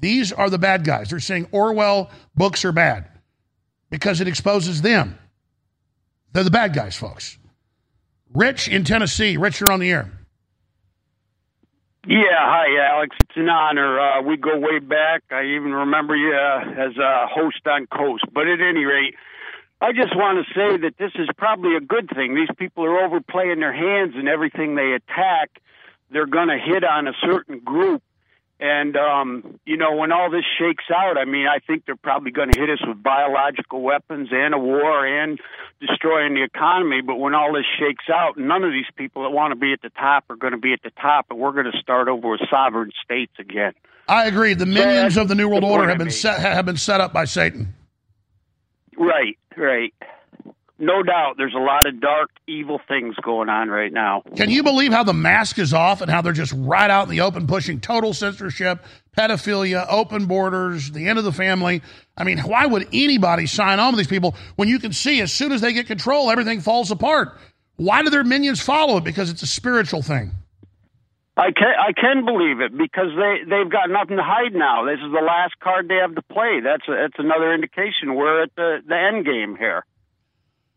These are the bad guys. They're saying Orwell books are bad because it exposes them. They're the bad guys, folks. Rich in Tennessee. Rich, you're on the air. Yeah, hi, Alex. It's an honor. Uh, we go way back. I even remember you uh, as a host on Coast. But at any rate, I just want to say that this is probably a good thing. These people are overplaying their hands and everything they attack. They're going to hit on a certain group and, um, you know, when all this shakes out, I mean, I think they're probably going to hit us with biological weapons and a war and destroying the economy. But when all this shakes out, none of these people that want to be at the top are going to be at the top, and we're going to start over with sovereign states again. I agree. The minions of the New World Order have been set have been set up by Satan. Right, right no doubt there's a lot of dark, evil things going on right now. Can you believe how the mask is off and how they're just right out in the open pushing total censorship, pedophilia, open borders, the end of the family? I mean, why would anybody sign on with these people when you can see as soon as they get control, everything falls apart? Why do their minions follow it? Because it's a spiritual thing. I can I can believe it because they they've got nothing to hide now. This is the last card they have to play. That's a, that's another indication we're at the the end game here.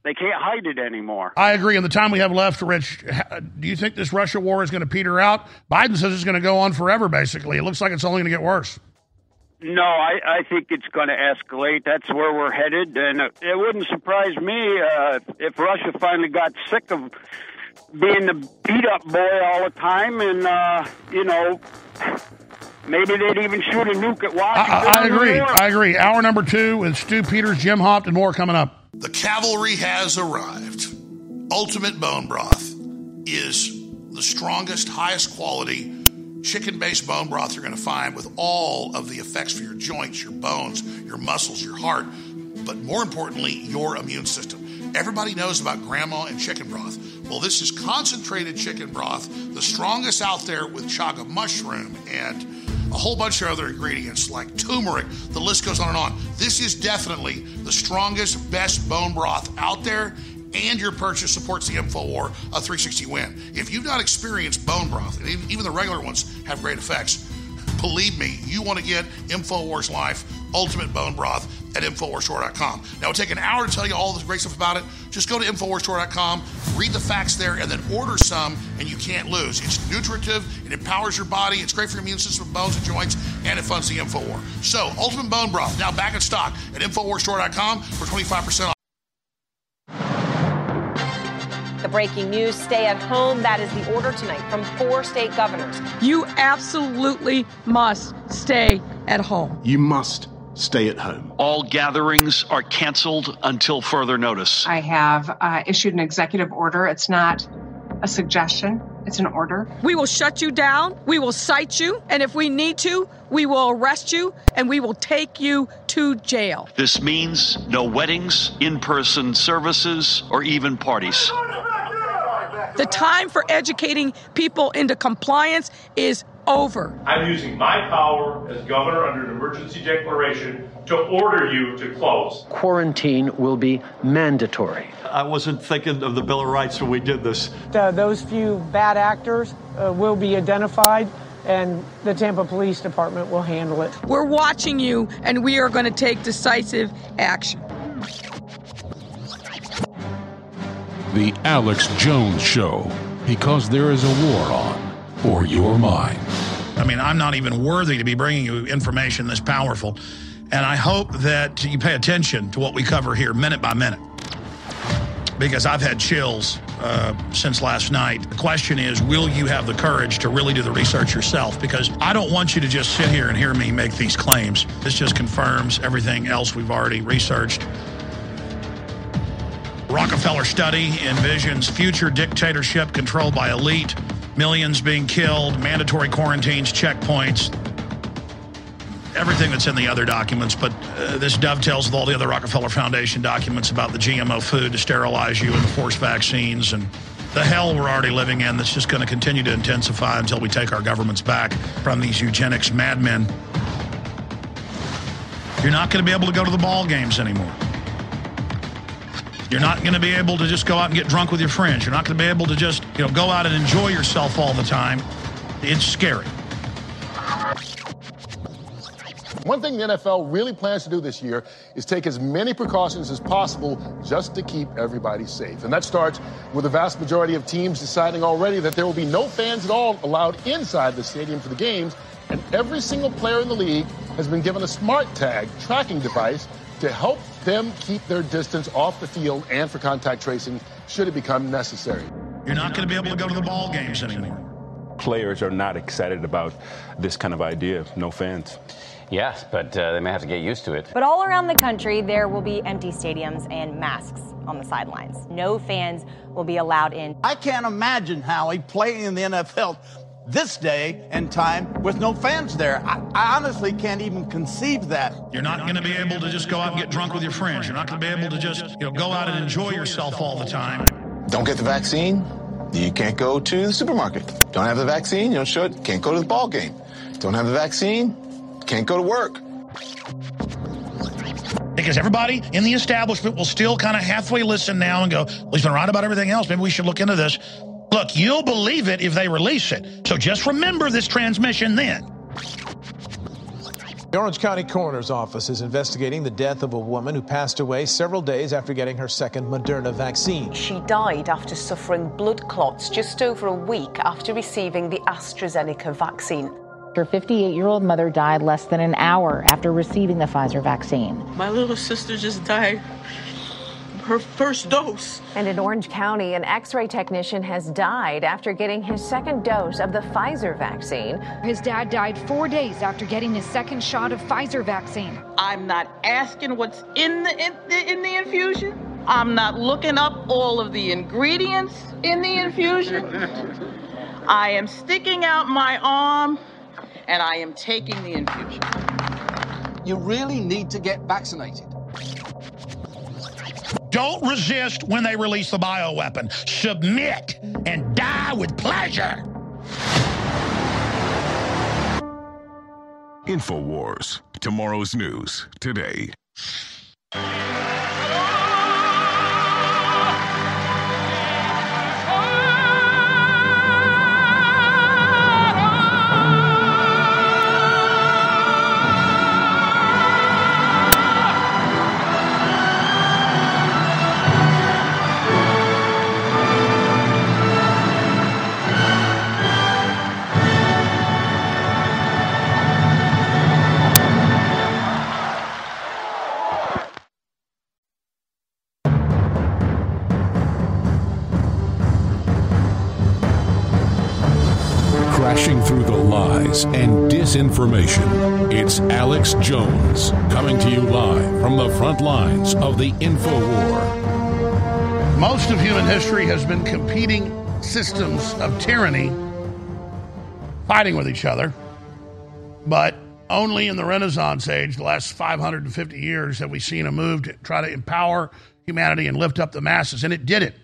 They can't hide it anymore. I agree. In the time we have left, Rich, do you think this Russia war is going to peter out? Biden says it's going to go on forever, basically. It looks like it's only going to get worse. No, I, I think it's going to escalate. That's where we're headed. And it wouldn't surprise me uh, if Russia finally got sick of being the beat up boy all the time and, uh, you know, Maybe they'd even shoot a nuke at Washington. I, I agree. I agree. Hour number two with Stu Peters, Jim Hoft, and more coming up. The cavalry has arrived. Ultimate Bone Broth is the strongest, highest quality chicken based bone broth you're going to find with all of the effects for your joints, your bones, your muscles, your heart, but more importantly, your immune system. Everybody knows about grandma and chicken broth. Well, this is concentrated chicken broth, the strongest out there with chaga mushroom and a whole bunch of other ingredients like turmeric. The list goes on and on. This is definitely the strongest, best bone broth out there, and your purchase supports the InfoWar a 360 win. If you've not experienced bone broth, and even the regular ones have great effects, believe me, you want to get InfoWars Life Ultimate Bone Broth at InfoWarsStore.com. Now, it'll take an hour to tell you all the great stuff about it. Just go to InfoWarsStore.com, read the facts there, and then order some, and you can't lose. It's nutritive, it empowers your body, it's great for your immune system, bones, and joints, and it funds the InfoWar. So, Ultimate Bone Broth, now back in stock at InfoWarsStore.com for 25% off. The breaking news stay at home. That is the order tonight from four state governors. You absolutely must stay at home. You must stay at home. All gatherings are canceled until further notice. I have uh, issued an executive order. It's not a suggestion, it's an order. We will shut you down. We will cite you. And if we need to, we will arrest you and we will take you to jail. This means no weddings, in person services, or even parties. The time for educating people into compliance is over. I'm using my power as governor under an emergency declaration to order you to close. Quarantine will be mandatory. I wasn't thinking of the Bill of Rights when we did this. Uh, those few bad actors uh, will be identified and the Tampa Police Department will handle it. We're watching you and we are going to take decisive action. The Alex Jones Show, because there is a war on for your mind. I mean, I'm not even worthy to be bringing you information this powerful. And I hope that you pay attention to what we cover here minute by minute. Because I've had chills uh, since last night. The question is, will you have the courage to really do the research yourself? Because I don't want you to just sit here and hear me make these claims. This just confirms everything else we've already researched. Rockefeller study envisions future dictatorship controlled by elite, millions being killed, mandatory quarantines, checkpoints, everything that's in the other documents. But uh, this dovetails with all the other Rockefeller Foundation documents about the GMO food to sterilize you and the forced vaccines and the hell we're already living in that's just going to continue to intensify until we take our governments back from these eugenics madmen. You're not going to be able to go to the ball games anymore. You're not going to be able to just go out and get drunk with your friends. You're not going to be able to just, you know, go out and enjoy yourself all the time. It's scary. One thing the NFL really plans to do this year is take as many precautions as possible just to keep everybody safe. And that starts with the vast majority of teams deciding already that there will be no fans at all allowed inside the stadium for the games. And every single player in the league has been given a smart tag tracking device to help them keep their distance off the field and for contact tracing should it become necessary. You're not going to be able to go to the ball games anymore. Players are not excited about this kind of idea. No fans. Yes, but uh, they may have to get used to it. But all around the country, there will be empty stadiums and masks on the sidelines. No fans will be allowed in. I can't imagine, how Howie, playing in the NFL this day and time with no fans there. I, I honestly can't even conceive that. You're not going to be able to just go out and get drunk with your friends. You're not going to be able to just you know go out and enjoy yourself all the time. Don't get the vaccine, you can't go to the supermarket. Don't have the vaccine, you don't show it, can't go to the ball game. Don't have the vaccine, can't go to work. Because everybody in the establishment will still kind of halfway listen now and go, well, he's been right about everything else. Maybe we should look into this. Look, you'll believe it if they release it. So just remember this transmission then. The Orange County Coroner's Office is investigating the death of a woman who passed away several days after getting her second Moderna vaccine. She died after suffering blood clots just over a week after receiving the AstraZeneca vaccine. Her 58 year old mother died less than an hour after receiving the Pfizer vaccine. My little sister just died. Her first dose. And in Orange County, an x ray technician has died after getting his second dose of the Pfizer vaccine. His dad died four days after getting his second shot of Pfizer vaccine. I'm not asking what's in the, in the, in the infusion. I'm not looking up all of the ingredients in the infusion. I am sticking out my arm and I am taking the infusion. You really need to get vaccinated. Don't resist when they release the bioweapon. Submit and die with pleasure. InfoWars. Tomorrow's news today. Lies and disinformation. It's Alex Jones coming to you live from the front lines of the info war. Most of human history has been competing systems of tyranny fighting with each other. But only in the Renaissance age, the last 550 years, have we seen a move to try to empower humanity and lift up the masses. And it did it.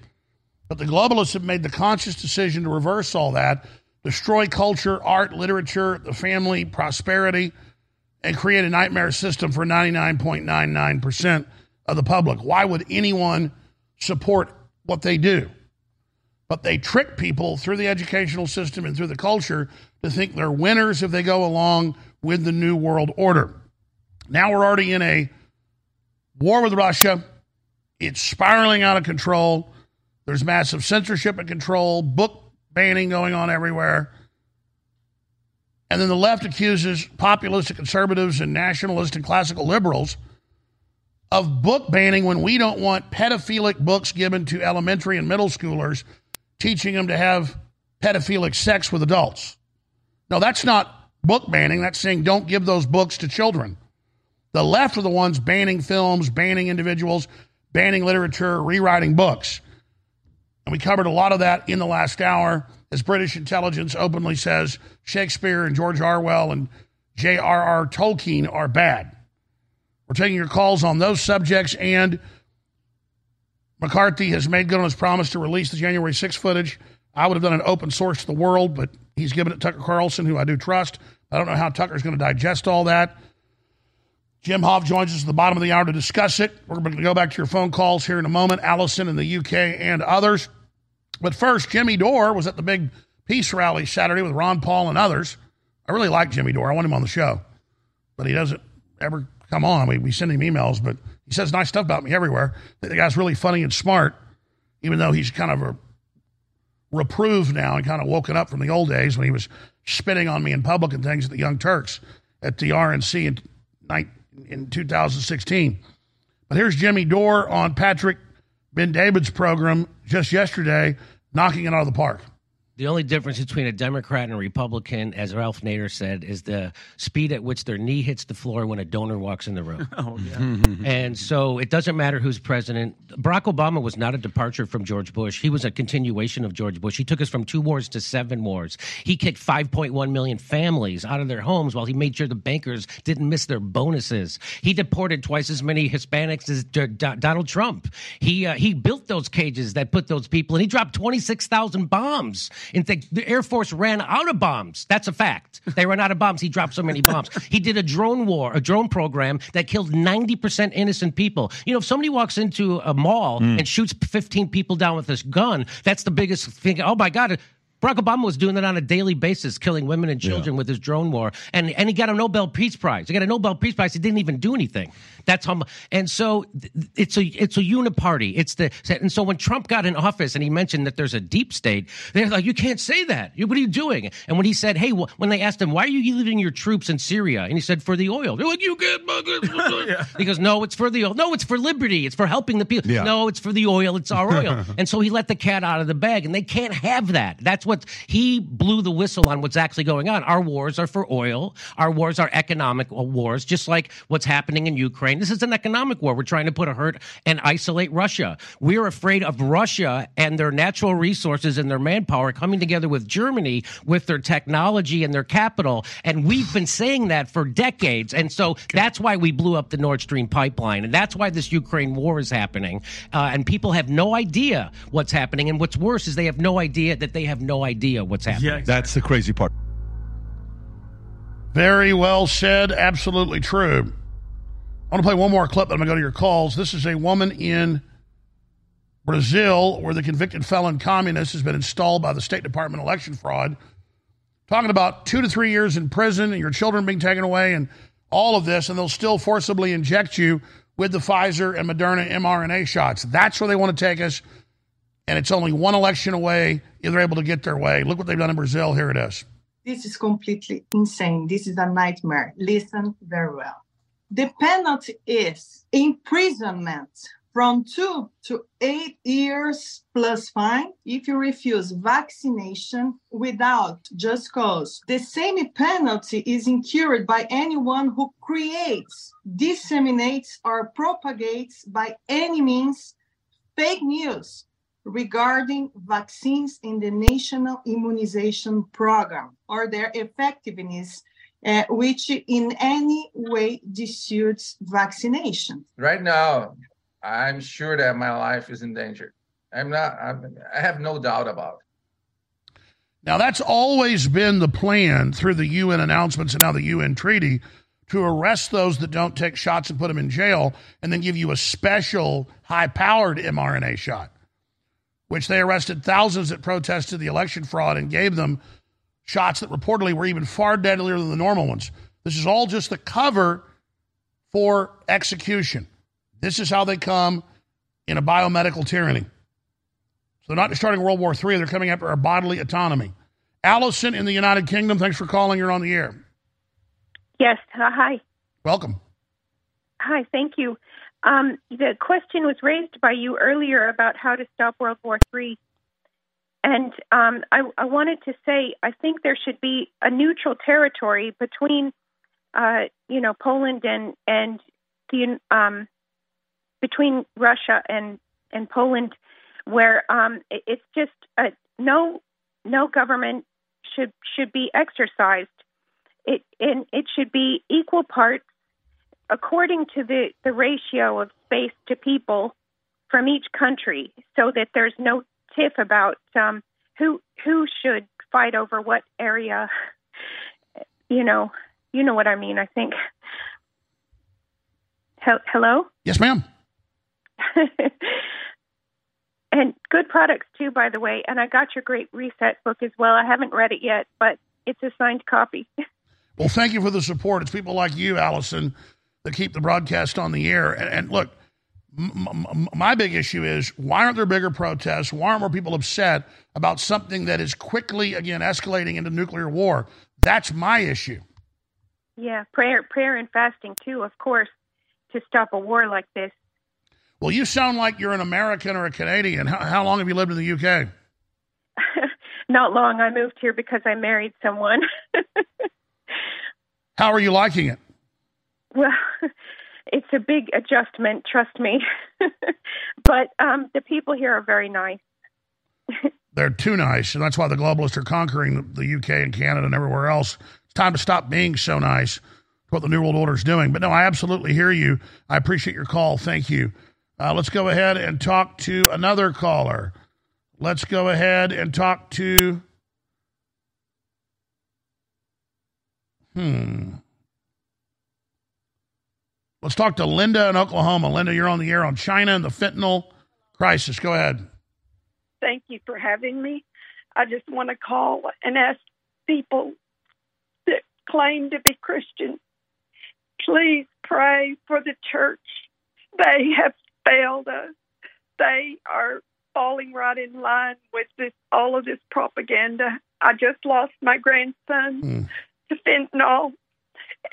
But the globalists have made the conscious decision to reverse all that, destroy culture, art, literature, the family, prosperity, and create a nightmare system for 99.99% of the public. Why would anyone support what they do? But they trick people through the educational system and through the culture to think they're winners if they go along with the New World Order. Now we're already in a war with Russia. It's spiraling out of control. There's massive censorship and control, book banning going on everywhere. And then the left accuses populistic conservatives and nationalist and classical liberals of book banning when we don't want pedophilic books given to elementary and middle schoolers teaching them to have pedophilic sex with adults. No, that's not book banning. That's saying don't give those books to children. The left are the ones banning films, banning individuals, banning literature, rewriting books. And we covered a lot of that in the last hour as British intelligence openly says Shakespeare and George Orwell and J.R.R. Tolkien are bad. We're taking your calls on those subjects, and McCarthy has made good on his promise to release the January 6 footage. I would have done an open source to the world, but he's given it to Tucker Carlson, who I do trust. I don't know how Tucker's going to digest all that. Jim Hoft joins us at the bottom of the hour to discuss it. We're going to go back to your phone calls here in a moment. Allison in the UK and others. But first, Jimmy Dore was at the big peace rally Saturday with Ron Paul and others. I really like Jimmy Dore. I want him on the show, but he doesn't ever come on. We, we send him emails, but he says nice stuff about me everywhere. The guy's really funny and smart, even though he's kind of a reproved now and kind of woken up from the old days when he was spitting on me in public and things at the Young Turks at the RNC in, in 2016. But here's Jimmy Dore on Patrick Bet-David's program just yesterday, knocking it out of the park. The only difference between a Democrat and a Republican, as Ralph Nader said, is the speed at which their knee hits the floor when a donor walks in the room. [laughs] oh, yeah. [laughs] and so it doesn't matter who's president. Barack Obama was not a departure from George Bush. He was a continuation of George Bush. He took us from two wars to seven wars. He kicked 5.1 million families out of their homes while he made sure the bankers didn't miss their bonuses. He deported twice as many Hispanics as D- D- Donald Trump. He uh, he built those cages that put those people, and he dropped 26,000 bombs and the, the Air Force ran out of bombs. That's a fact. They ran out of bombs. He dropped so many bombs. He did a drone war, a drone program that killed 90% innocent people. You know, if somebody walks into a mall mm. and shoots 15 people down with this gun, that's the biggest thing. Oh my God. Barack Obama was doing that on a daily basis, killing women and children yeah. with his drone war, and and he got a Nobel Peace Prize. He got a Nobel Peace Prize. He didn't even do anything. That's how. And so it's a it's a uniparty. It's the and so when Trump got in office and he mentioned that there's a deep state, they're like, you can't say that. What are you doing? And when he said, hey, when they asked him, why are you leaving your troops in Syria? And he said, for the oil. They're like, you can't. [laughs] yeah. He goes, no, it's for the oil. No, it's for liberty. It's for helping the people. Yeah. No, it's for the oil. It's our oil. [laughs] and so he let the cat out of the bag, and they can't have that. That's what what he blew the whistle on what's actually going on. Our wars are for oil. Our wars are economic uh, wars, just like what's happening in Ukraine. This is an economic war. We're trying to put a hurt and isolate Russia. We're afraid of Russia and their natural resources and their manpower coming together with Germany with their technology and their capital. And we've been saying that for decades. And so that's why we blew up the Nord Stream pipeline. And that's why this Ukraine war is happening. Uh, and people have no idea what's happening. And what's worse is they have no idea that they have no idea what's happening. Yeah, that's the crazy part. Very well said. Absolutely true. I want to play one more clip. Then I'm going to go to your calls. This is a woman in Brazil where the convicted felon communist has been installed by the State Department election fraud. Talking about two to three years in prison and your children being taken away and all of this, and they'll still forcibly inject you with the Pfizer and Moderna mRNA shots. That's where they want to take us. And it's only one election away if they're able to get their way. Look what they've done in Brazil. Here it is. This is completely insane. This is a nightmare. Listen very well. The penalty is imprisonment from two to eight years plus fine if you refuse vaccination without just cause. The same penalty is incurred by anyone who creates, disseminates, or propagates by any means fake news regarding vaccines in the national immunization program or their effectiveness uh, which in any way disputes vaccination. Right now, I'm sure that my life is in danger. I'm not, I'm, I have no doubt about it. Now, that's always been the plan through the UN announcements and now the UN treaty to arrest those that don't take shots and put them in jail and then give you a special high powered mRNA shot, which they arrested thousands that protested the election fraud and gave them shots that reportedly were even far deadlier than the normal ones. This is all just the cover for execution. This is how they come in a biomedical tyranny. So they're not just starting World War III, they're coming after our bodily autonomy. Allison in the United Kingdom, thanks for calling. You're on the air. Yes. Hi. Welcome. Hi. Thank you. Um, the question was raised by you earlier about how to stop World War III. And um, I, I, wanted to say I think there should be a neutral territory between, uh, you know, Poland and and the um, between Russia and and Poland, where um, it, it's just a, no no government should should be exercised. It and it should be equal parts according to the the ratio of space to people from each country, so that there's no tiff about um, who who should fight over what area. You know, you know what I mean. I think. Hello. Yes, ma'am. [laughs] and good products too, by the way. And I got your great reset book as well. I haven't read it yet, but it's a signed copy. well, thank you for the support. It's people like you, Allison, that keep the broadcast on the air. And, and look, my big issue is why aren't there bigger protests? Why aren't more people upset about something that is quickly again escalating into nuclear war? That's my issue. Yeah, prayer, prayer, and fasting too, of course, to stop a war like this. Well, you sound like you're an American or a Canadian. How, how long have you lived in the UK? [laughs] Not long. I moved here because I married someone. [laughs] how are you liking it? It's a big adjustment, trust me. [laughs] but um, the people here are very nice. [laughs] They're too nice, and that's why the globalists are conquering the UK and Canada and everywhere else. It's time to stop being so nice. What the New World Order is doing. But no, I absolutely hear you. I appreciate your call. Thank you. Uh, let's go ahead and talk to another caller. Let's go ahead and talk to. Hmm. Let's talk to Linda in Oklahoma. Linda, you're on the air on China and the fentanyl crisis. Go ahead. Thank you for having me. I just want to call and ask people that claim to be Christian, please pray for the church. They have failed us. They are falling right in line with this all of this propaganda. I just lost my grandson mm. to fentanyl,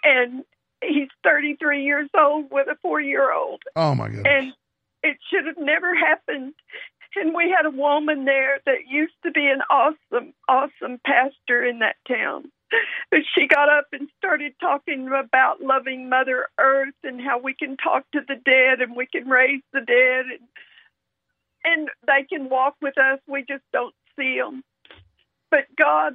and he's 33 years old with a four year old. Oh my goodness! And it should have never happened. And we had a woman there that used to be an awesome, awesome pastor in that town. But she got up and started talking about loving Mother Earth and how we can talk to the dead and we can raise the dead and and they can walk with us. We just don't see them. But God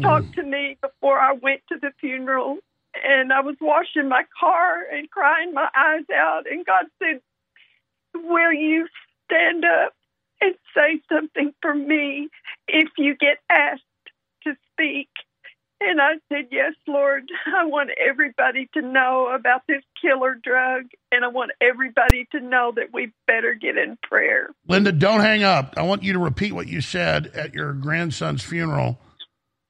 talked mm. to me before I went to the funeral, and I was washing my car and crying my eyes out, and God said, "Will you stand up and say something for me if you get asked to speak?" And I said, Yes, Lord. I want everybody to know about this killer drug, and I want everybody to know that we better get in prayer. Linda, don't hang up. I want you to repeat what you said at your grandson's funeral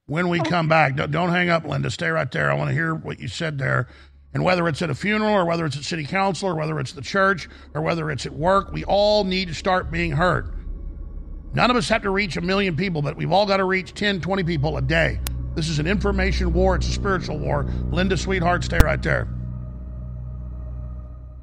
when we come back. Don't, hang up, Linda. Stay right there. I want to hear what you said there. And whether it's at a funeral or whether it's at city council or whether it's the church or whether it's at work, we all need to start being heard. None of us have to reach a million people, but we've all got to reach 10, 20 people a day. This is an information war. It's a spiritual war. Linda, sweetheart, stay right there.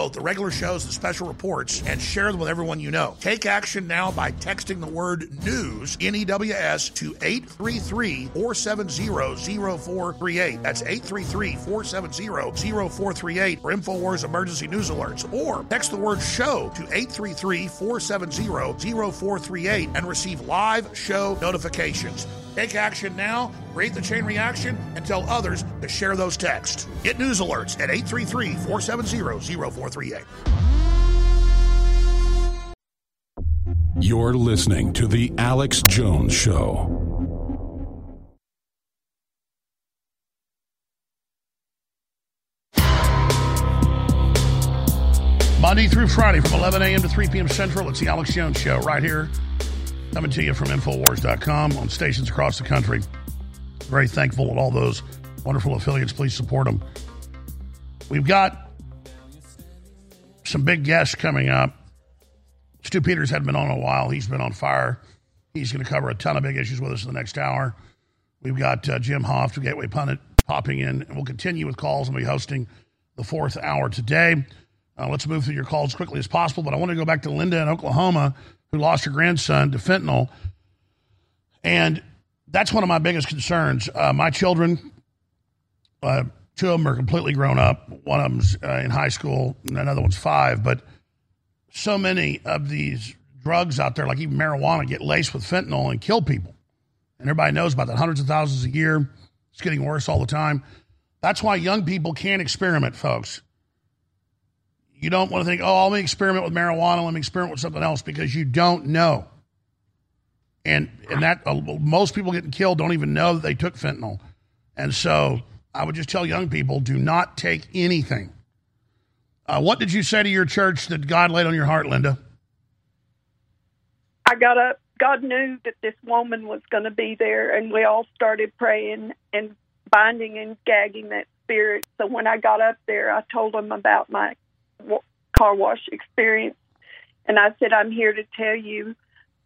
both the regular shows and special reports, and share them with everyone you know. Take action now by texting the word news, N E W S, to 833 470 0438. That's 833 470 0438 for InfoWars emergency news alerts. Or text the word show to 833 470 0438 and receive live show notifications. Take action now, create the chain reaction, and tell others to share those texts. Get news alerts at 833 470 0438. You're listening to The Alex Jones Show. Monday through Friday from 11 a.m. to 3 p.m. Central, it's The Alex Jones Show right here coming to you from Infowars.com on stations across the country. Very thankful at all those wonderful affiliates. Please support them. We've got some big guests coming up. Stu Peters had been on a while. He's been on fire. He's going to cover a ton of big issues with us in the next hour. We've got uh, Jim Hoft the Gateway Pundit, popping in, and we'll continue with calls and be hosting the fourth hour today. Uh, let's move through your calls as quickly as possible, but I want to go back to Linda in Oklahoma who lost her grandson to fentanyl. And that's one of my biggest concerns. Uh, my children, uh, two of them are completely grown up. One of them's uh, in high school, and another one's five. But so many of these drugs out there, like even marijuana, get laced with fentanyl and kill people. And everybody knows about that. Hundreds of thousands a year. It's getting worse all the time. That's why young people can't experiment, folks. You don't want to think, oh, let me experiment with marijuana, let me experiment with something else, because you don't know. And and that uh, most people getting killed don't even know that they took fentanyl. And so I would just tell young people, do not take anything. Uh, what did you say to your church that God laid on your heart, Linda? I got up. God knew that this woman was going to be there, and we all started praying and binding and gagging that spirit. So when I got up there, I told them about my car wash experience. And I said, I'm here to tell you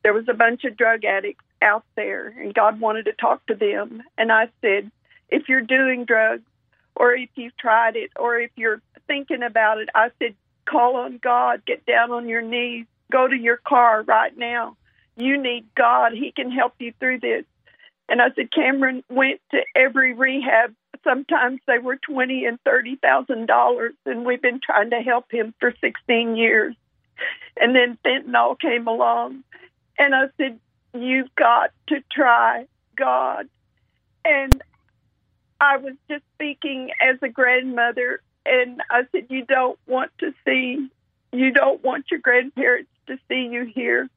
there was a bunch of drug addicts out there, and God wanted to talk to them. And I said, if you're doing drugs, or if you've tried it, or if you're thinking about it, I said, call on God, get down on your knees, go to your car right now. You need God. He can help you through this. And I said, Cameron went to every rehab. Sometimes they were twenty and thirty thousand dollars, and we've been trying to help him for sixteen years. And then fentanyl came along, and I said, "You've got to try God." And I was just speaking as a grandmother, and I said, "You don't want to see, you don't want your grandparents to see you here."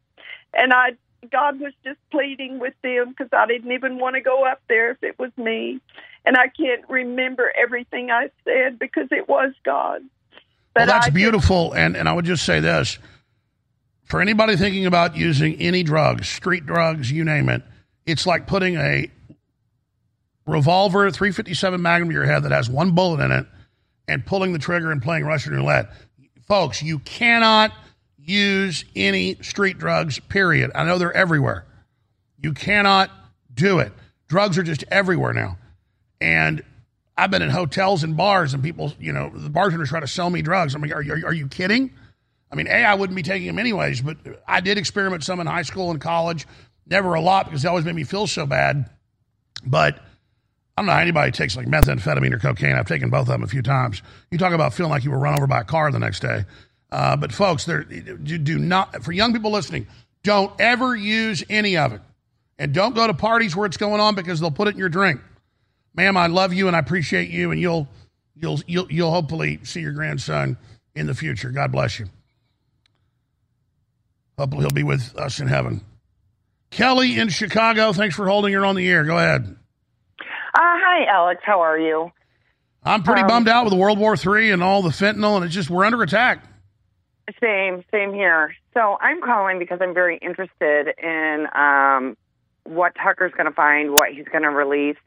And I God was just pleading with them because I didn't even want to go up there if it was me. And I can't remember everything I said because it was God. Well, that's beautiful. and, and I would just say this for anybody thinking about using any drugs, street drugs, you name it, it's like putting a revolver 357 Magnum to your head that has one bullet in it and pulling the trigger and playing Russian roulette. Folks, you cannot use any street drugs, period. I know they're everywhere. You cannot do it. Drugs are just everywhere now. And I've been in hotels and bars, and people, you know, the bartenders try to sell me drugs. I'm like, are, are, are you kidding? I mean, A, I wouldn't be taking them anyways, but I did experiment some in high school and college. Never a lot because they always made me feel so bad. But I don't know how anybody takes like methamphetamine or cocaine. I've taken both of them a few times. You talk about feeling like you were run over by a car the next day. Uh, but folks, there you do not for young people listening. Don't ever use any of it, and don't go to parties where it's going on because they'll put it in your drink. Ma'am, I love you and I appreciate you, and you'll you'll you'll you'll hopefully see your grandson in the future. God bless you. Hopefully, he'll be with us in heaven. Kelly in Chicago, thanks for holding her on the air. Go ahead. Hi, Alex. How are you? I'm pretty Um, bummed out with World War III and all the fentanyl, and it's just we're under attack. Same, same here. So I'm calling because I'm very interested in um, what Tucker's going to find, what he's going to release.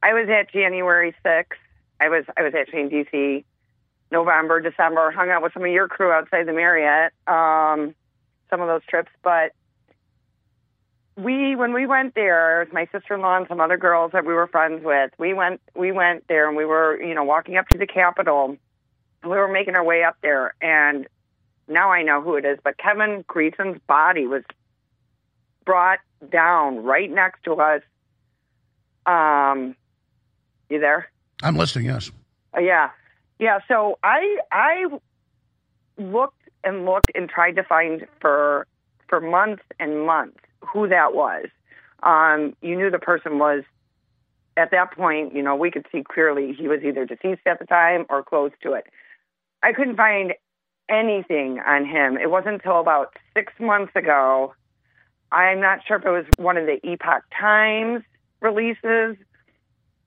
I was at January 6th. I was I was actually in DC, November, December. Hung out with some of your crew outside the Marriott. Um, some of those trips, but we when we went there, it was my sister-in-law and some other girls that we were friends with. We went we went there and we were you know walking up to the Capitol. We were making our way up there, and now I know who it is. But Kevin Greeson's body was brought down right next to us. Um, you there? I'm listening. Yes. Uh, yeah, yeah. So I I looked and looked and tried to find for for months and months who that was. Um, you knew the person was at that point. You know, we could see clearly he was either deceased at the time or close to it. I couldn't find anything on him. It wasn't until about six months ago. I'm not sure if it was one of the Epoch Times releases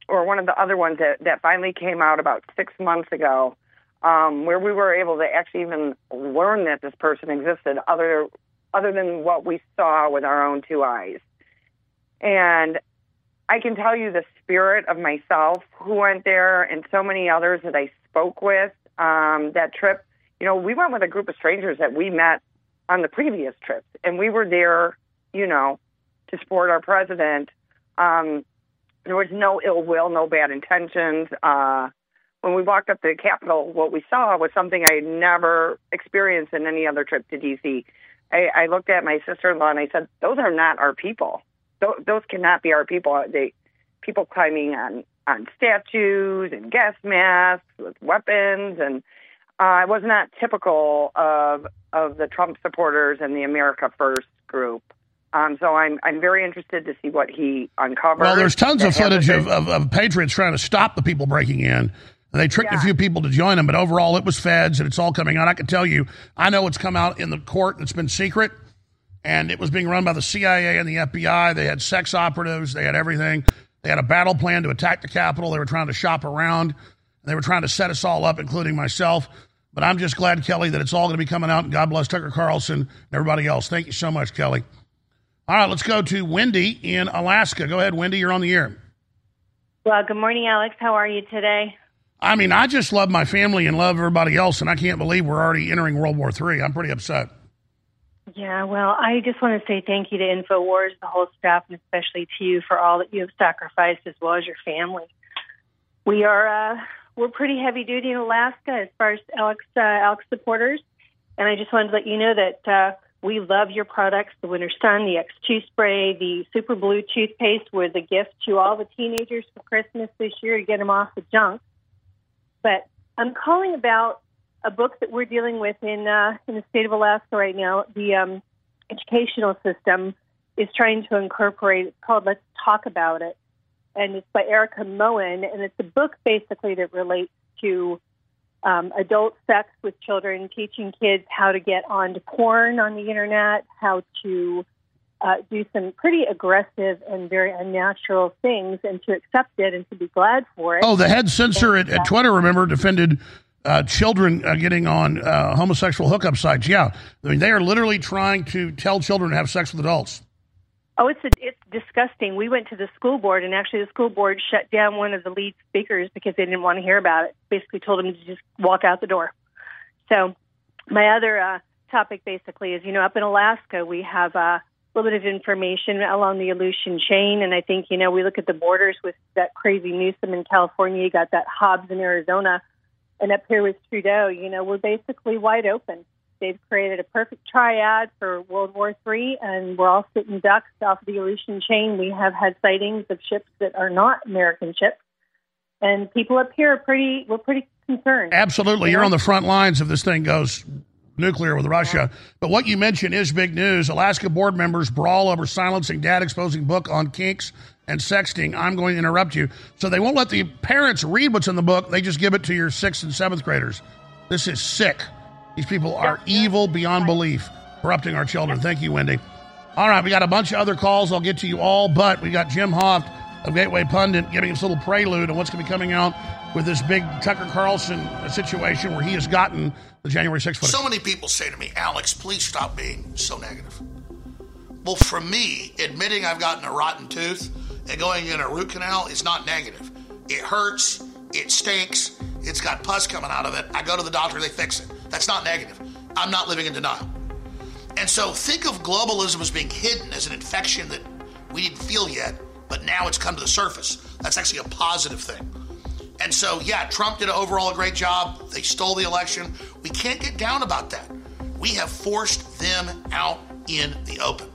or one of the other ones that, that finally came out about six months ago, um, where we were able to actually even learn that this person existed, other other than what we saw with our own two eyes. And I can tell you the spirit of myself who went there and so many others that I spoke with um, that trip. You know, we went with a group of strangers that we met on the previous trips, and we were there, you know, to support our president. Um, there was no ill will, no bad intentions. Uh, when we walked up to the Capitol, what we saw was something I had never experienced in any other trip to D.C. I, I looked at my sister-in-law and I said, "Those are not our people. Those, those cannot be our people. They people climbing on on statues and gas masks with weapons, and uh, it was not typical of of the Trump supporters and the America First group." Um, so I'm I'm very interested to see what he uncovers. Well, there's tons of footage of, of, of patriots trying to stop the people breaking in. And they tricked a few people to join them, but overall it was feds and it's all coming out. I can tell you, I know it's come out in the court It's been secret, and it was being run by the CIA and the FBI. They had sex operatives, they had everything. They had a battle plan to attack the Capitol. They were trying to shop around. They were trying to set us all up, including myself. But I'm just glad, Kelly, that it's all going to be coming out. And God bless Tucker Carlson and everybody else. Thank you so much, Kelly. All right, let's go to Wendy in Alaska. Go ahead, Wendy. You're on the air. Well, good morning, Alex. How are you today? I mean, I just love my family and love everybody else, and I can't believe we're already entering World War III. I'm pretty upset. Yeah, well, I just want to say thank you to InfoWars, the whole staff, and especially to you for all that you have sacrificed as well as your family. We are uh, we're pretty heavy duty in Alaska as far as Alex uh, Alex supporters, and I just wanted to let you know that uh, we love your products, the Winter Sun, the X2 spray, the Super Blue toothpaste was a gift to all the teenagers for Christmas this year to get them off the junk. But I'm calling about a book that we're dealing with in uh, in the state of Alaska right now. The um, educational system is trying to incorporate. It's called "Let's Talk About It," and it's by Erika Moen, and it's a book basically that relates to um, adult sex with children, teaching kids how to get onto porn on the internet, how to uh, do some pretty aggressive and very unnatural things, and to accept it and to be glad for it. Oh, the head censor at, at Twitter, remember, defended uh, children uh, getting on uh, homosexual hookup sites. Yeah, I mean they are literally trying to tell children to have sex with adults. Oh, it's a, it's disgusting. We went to the school board, and actually, the school board shut down one of the lead speakers because they didn't want to hear about it. Basically, told him to just walk out the door. So, my other uh, topic basically is, you know, up in Alaska, we have uh, a little bit of information along the Aleutian chain, and I think, you know, we look at the borders with that crazy Newsom in California. You got that Hobbs in Arizona, and up here with Trudeau, you know, we're basically wide open. They've created a perfect triad for World War III, and we're all sitting ducks off the Aleutian chain. We have had sightings of ships that are not American ships, and people up here are pretty. We're pretty concerned. Absolutely, you're on the front lines if this thing goes nuclear with Russia. But what you mentioned is big news. Alaska board members brawl over silencing dad exposing book on kinks and sexting. I'm going to interrupt you. So they won't let the parents read what's in the book. They just give it to your sixth and seventh graders. This is sick. These people are evil beyond belief, corrupting our children. Thank you, Wendy. All right, we got a bunch of other calls. I'll get to you all, but we got Jim Hoft of Gateway Pundit giving us a little prelude on what's going to be coming out with this big Tucker Carlson situation where he has gotten the January 6th footage. So many people say to me, Alex, please stop being so negative. Well, for me, admitting I've gotten a rotten tooth and going in a root canal is not negative. It hurts, it stinks, it's got pus coming out of it. I go to the doctor, they fix it. That's not negative. I'm not living in denial. And so think of globalism as being hidden as an infection that we didn't feel yet, but now it's come to the surface. That's actually a positive thing. And so, yeah, Trump did overall a great job. They stole the election. We can't get down about that. We have forced them out in the open.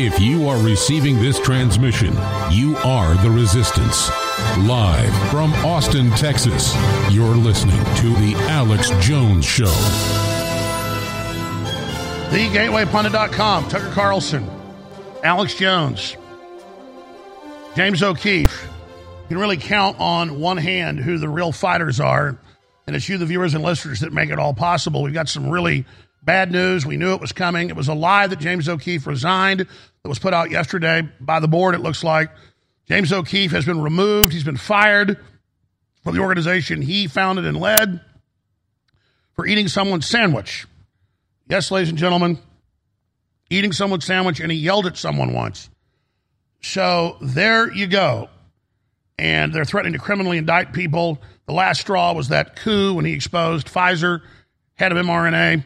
If you are receiving this transmission, you are the resistance. Live from Austin, Texas, you're listening to The Alex Jones Show. TheGatewayPundit.com, Tucker Carlson, Alex Jones, James O'Keefe. You can really count on one hand who the real fighters are, and it's you, the viewers and listeners, that make it all possible. We've got some really bad news. We knew it was coming. It was a lie that James O'Keefe resigned that was put out yesterday by the board, it looks like. James O'Keefe has been removed. He's been fired from the organization he founded and led for eating someone's sandwich. Yes, ladies and gentlemen, eating someone's sandwich, and he yelled at someone once. So there you go. And they're threatening to criminally indict people. The last straw was that coup when he exposed Pfizer, head of mRNA.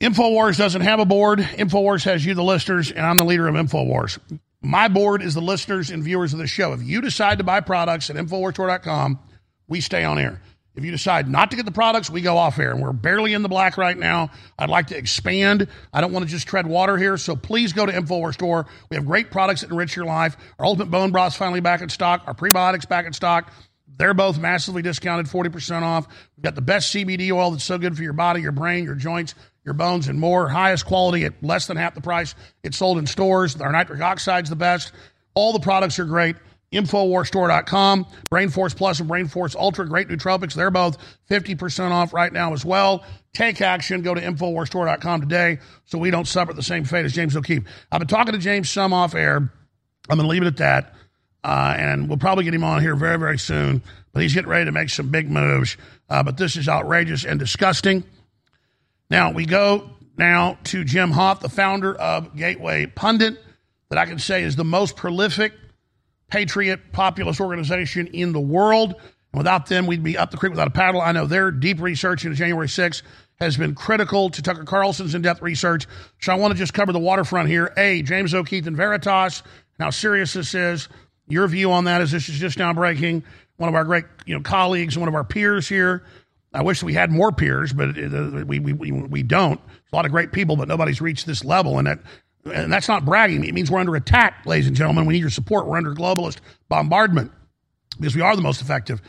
InfoWars doesn't have a board. InfoWars has you, the listeners, and I'm the leader of InfoWars. My board is the listeners and viewers of the show. If you decide to buy products at InfoWarsStore.com, we stay on air. If you decide not to get the products, we go off air. And we're barely in the black right now. I'd like to expand. I don't want to just tread water here. So please go to InfoWars Store. We have great products that enrich your life. Our Ultimate Bone Broth's finally back in stock. Our prebiotics back in stock. They're both massively discounted, 40% off. We've got the best CBD oil that's so good for your body, your brain, your joints, your bones, and more. Highest quality at less than half the price. It's sold in stores. Our nitric oxide's the best. All the products are great. InfoWarsStore.com. Brainforce Plus and Brainforce Ultra, great nootropics. They're both 50% off right now as well. Take action. Go to InfoWarsStore.com today so we don't suffer the same fate as James O'Keefe. I've been talking to James some off air. I'm going to leave it at that. Uh, and we'll probably get him on here very, very soon. But he's getting ready to make some big moves. Uh, but this is outrageous and disgusting. Now, we go now to Jim Hoft, the founder of Gateway Pundit, that I can say is the most prolific patriot populist organization in the world. And without them, we'd be up the creek without a paddle. I know their deep research into January 6th has been critical to Tucker Carlson's in depth research. So I want to just cover the waterfront here. A, James O'Keefe and Veritas, how serious this is. Your view on that is this is just now breaking. One of our great you know colleagues, one of our peers here. I wish we had more peers, but we, we, we, we don't. A lot of great people, but nobody's reached this level. And that and that's not bragging. It means we're under attack, ladies and gentlemen. We need your support. We're under globalist bombardment because we are the most effective.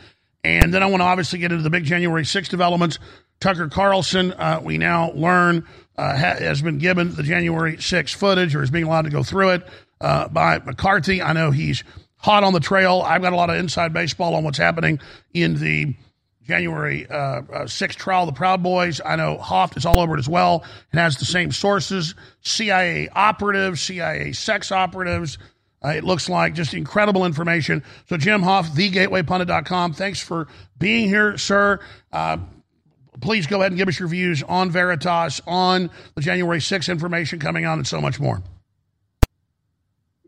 And then I want to obviously get into the big January 6 developments. Tucker Carlson, uh, we now learn, uh, ha- has been given the January 6 footage or is being allowed to go through it uh, by McCarthy. I know he's hot on the trail. I've got a lot of inside baseball on what's happening in the January uh, uh, 6th trial, the Proud Boys. I know Hoft is all over it as well and has the same sources CIA operatives, CIA sex operatives. Uh, it looks like just incredible information. So, Jim Hoft, thegatewaypundit.com. Thanks for being here, sir. Uh, please go ahead and give us your views on Veritas, on the January 6th information coming on, and so much more.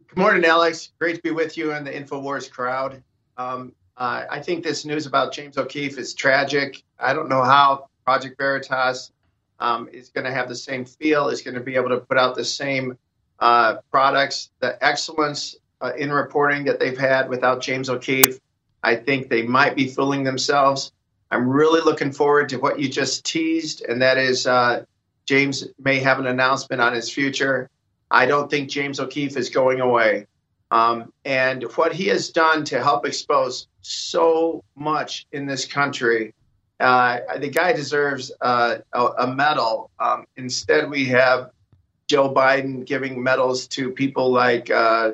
Good morning, Alex. Great to be with you and the InfoWars crowd. Um, uh, I think this news about James O'Keefe is tragic. I don't know how Project Veritas um, is going to have the same feel, is going to be able to put out the same uh, products, the excellence uh, in reporting that they've had without James O'Keefe. I think they might be fooling themselves. I'm really looking forward to what you just teased, and that is uh, James may have an announcement on his future. I don't think James O'Keefe is going away. Um, and what he has done to help expose so much in this country, uh, the guy deserves uh, a, a, medal. Um, instead, we have Joe Biden giving medals to people like uh,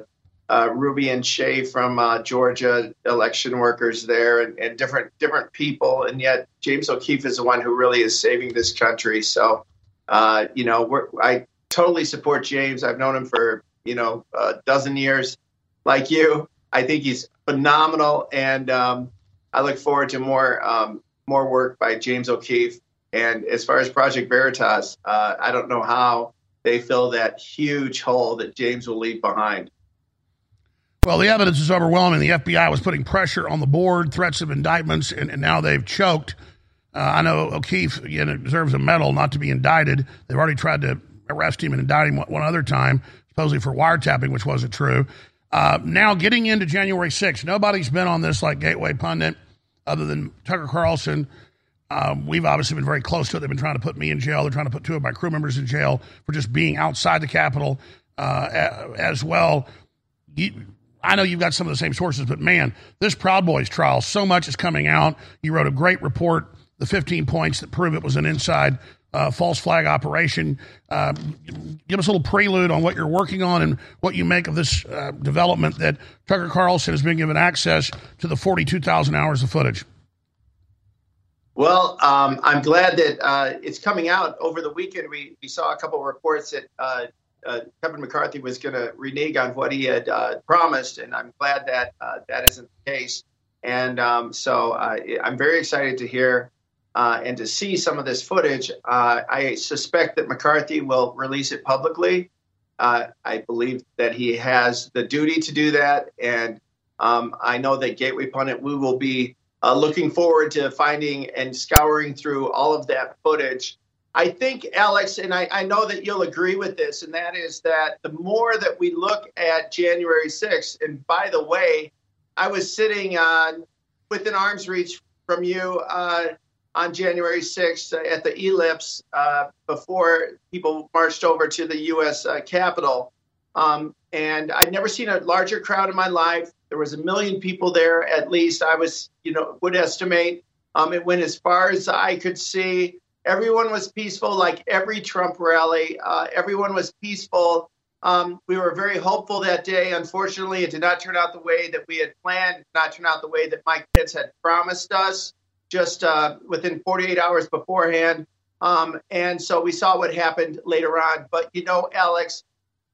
uh Ruby and Shaye from uh, Georgia, election workers there, and, and, different different people. And yet, James O'Keefe is the one who really is saving this country. So, uh, you know, I totally support James. I've known him for you know a dozen years like you. I think he's phenomenal, and um, I look forward to more um, more work by James O'Keefe. And as far as Project Veritas, uh, I don't know how they fill that huge hole that James will leave behind. Well, the evidence is overwhelming. The FBI was putting pressure on the board, threats of indictments, and, and now they've choked. Uh, I know O'Keefe deserves a medal not to be indicted. They've already tried to arrest him and indict him one other time, supposedly for wiretapping, which wasn't true. Uh, now, getting into January 6th, nobody's been on this like Gateway Pundit other than Tucker Carlson. Um, we've obviously been very close to it. They've been trying to put me in jail. They're trying to put two of my crew members in jail for just being outside the Capitol uh, as well. You, I know you've got some of the same sources, but man, this Proud Boys trial, so much is coming out. You wrote a great report, the 15 points that prove it was an inside uh, false flag operation. Uh, give us a little prelude on what you're working on and what you make of this uh, development that Tucker Carlson has been given access to the 42,000 hours of footage. Well, um, I'm glad that uh, it's coming out over the weekend. We, we saw a couple of reports that uh, uh, Kevin McCarthy was going to renege on what he had promised, and I'm glad that that isn't the case. And um, so I'm very excited to hear uh, and to see some of this footage, uh, I suspect that McCarthy will release it publicly. Uh, I believe that he has the duty to do that. And um, I know that Gateway Pundit, we will be uh, looking forward to finding and scouring through all of that footage. I think, Alex, and I, I know that you'll agree with this, and that is that the more that we look at January 6th, and by the way, I was sitting on within arm's reach from you uh, on January 6th at the Ellipse uh, before people marched over to the U.S. Uh, Capitol. Um, and I'd never seen a larger crowd in my life. There was a million people there, at least. I was, you know, would estimate. Um, it went as far as I could see. Everyone was peaceful, like every Trump rally. Uh, everyone was peaceful. Um, we were very hopeful that day. Unfortunately, it did not turn out the way that we had planned, not turn out the way that Mike Pence had promised us just uh, within 48 hours beforehand. Um, and so we saw what happened later on. But you know, Alex,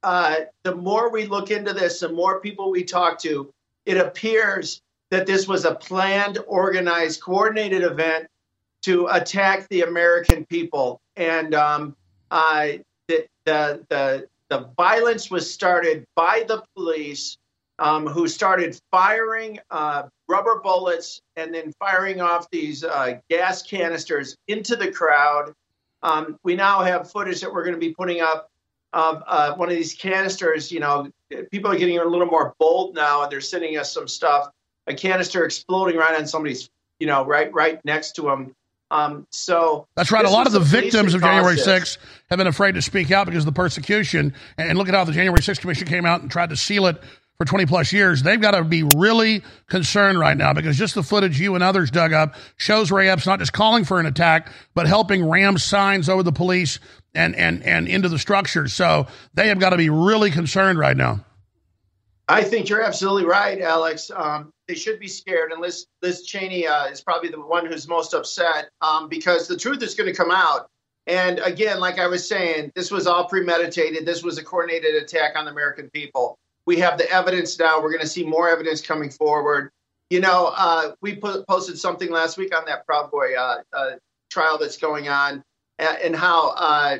uh, the more we look into this, the more people we talk to, it appears that this was a planned, organized, coordinated event to attack the American people. And um, the, the, the, the violence was started by the police, um, who started firing uh, rubber bullets and then firing off these uh, gas canisters into the crowd. Um, we now have footage that we're going to be putting up of uh, one of these canisters. You know, people are getting a little more bold now, and they're sending us some stuff. A canister exploding right on somebody's, you know, right right next to them. Um, so that's right. A lot of the victims of January 6th have been afraid to speak out because of the persecution. And look at how the January 6th Commission came out and tried to seal it for 20 plus years. They've got to be really concerned right now because just the footage you and others dug up shows Ray Epps not just calling for an attack, but helping ram signs over the police and, and, and into the structures. So they have got to be really concerned right now. I think you're absolutely right, Alex. Um, they should be scared, and Liz, Liz Cheney uh, is probably the one who's most upset um, because the truth is going to come out. And again, like I was saying, this was all premeditated. This was a coordinated attack on the American people. We have the evidence now. We're going to see more evidence coming forward. You know, uh, we put, posted something last week on that Proud Boy uh, uh trial that's going on, and, and how uh,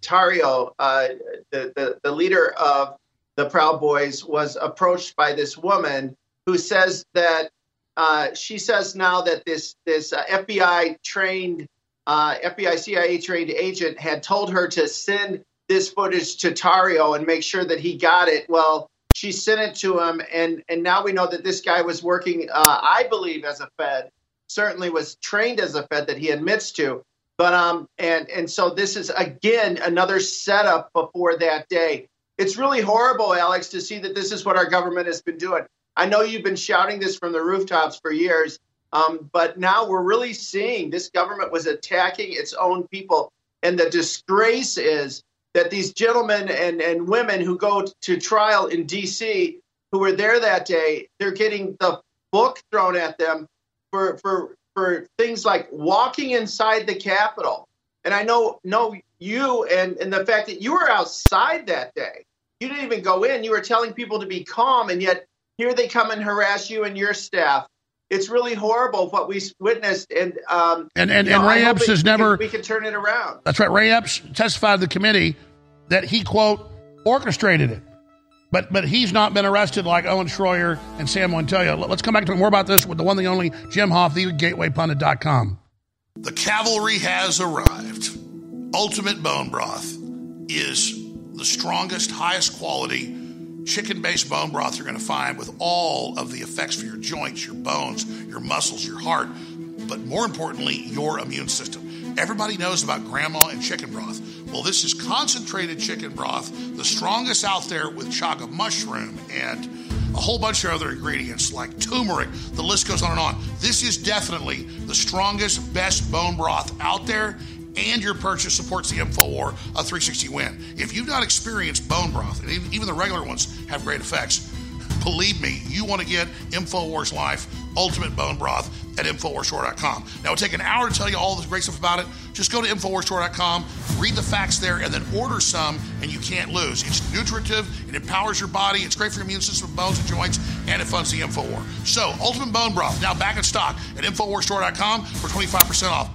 Tarrio, uh, the, the the leader of the Proud Boys, was approached by this woman who says that uh, she says now that this this FBI trained FBI CIA trained agent had told her to send this footage to Tarrio and make sure that he got it. Well, she sent it to him, and and now we know that this guy was working, uh, I believe, as a Fed. Certainly was trained as a Fed that he admits to. But um and and so this is again another setup before that day. It's really horrible, Alex, to see that this is what our government has been doing. I know you've been shouting this from the rooftops for years, um, but now we're really seeing this government was attacking its own people. And the disgrace is that these gentlemen and, and women who go to trial in D.C., who were there that day, they're getting the book thrown at them for, for, for things like walking inside the Capitol. And I know, know you and, and the fact that you were outside that day. You didn't even go in. You were telling people to be calm, and yet here they come and harass you and your staff. It's really horrible what we witnessed, and um, and and, and know, Ray Epps has never. we can turn it around. That's right. Ray Epps testified to the committee that he quote orchestrated it, but but he's not been arrested like Owen Schroyer and Sam Montoya. Let's come back to more about this with the one, the only Jim Hoft, the GatewayPundit.com. The cavalry has arrived. Ultimate Bone Broth is the strongest, highest quality chicken based bone broth you're going to find with all of the effects for your joints, your bones, your muscles, your heart, but more importantly, your immune system. Everybody knows about grandma and chicken broth. Well, this is concentrated chicken broth, the strongest out there with chaga mushroom and a whole bunch of other ingredients like turmeric. The list goes on and on. This is definitely the strongest, best bone broth out there and your purchase supports the InfoWar a 360 win. If you've not experienced bone broth, and even the regular ones have great effects, believe me, you want to get InfoWars Life Ultimate Bone Broth at InfoWarsStore.com. Now, it'll take an hour to tell you all the great stuff about it. Just go to InfoWarsStore.com, read the facts there, and then order some, and you can't lose. It's nutritive, it empowers your body, it's great for your immune system, bones, and joints, and it funds the InfoWar. So, Ultimate Bone Broth, now back in stock at InfoWarsStore.com for 25% off.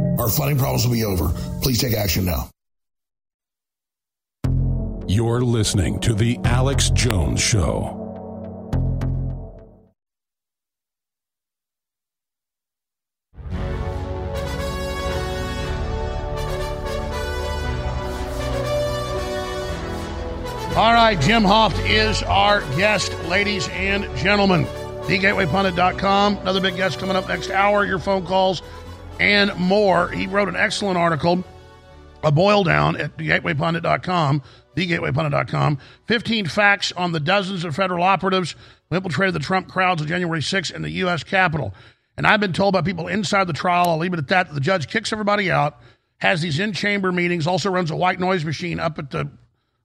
our funding problems will be over. Please take action now. You're listening to The Alex Jones Show. All right, Jim Hoft is our guest, ladies and gentlemen. TheGatewayPundit.com. Another big guest coming up next hour, your phone calls, and more. He wrote an excellent article, a boil down at TheGatewayPundit.com, TheGatewayPundit.com. 15 facts on the dozens of federal operatives who infiltrated the Trump crowds on January 6th in the U.S. Capitol. And I've been told by people inside the trial, I'll leave it at that, that the judge kicks everybody out, has these in chamber meetings, also runs a white noise machine up at the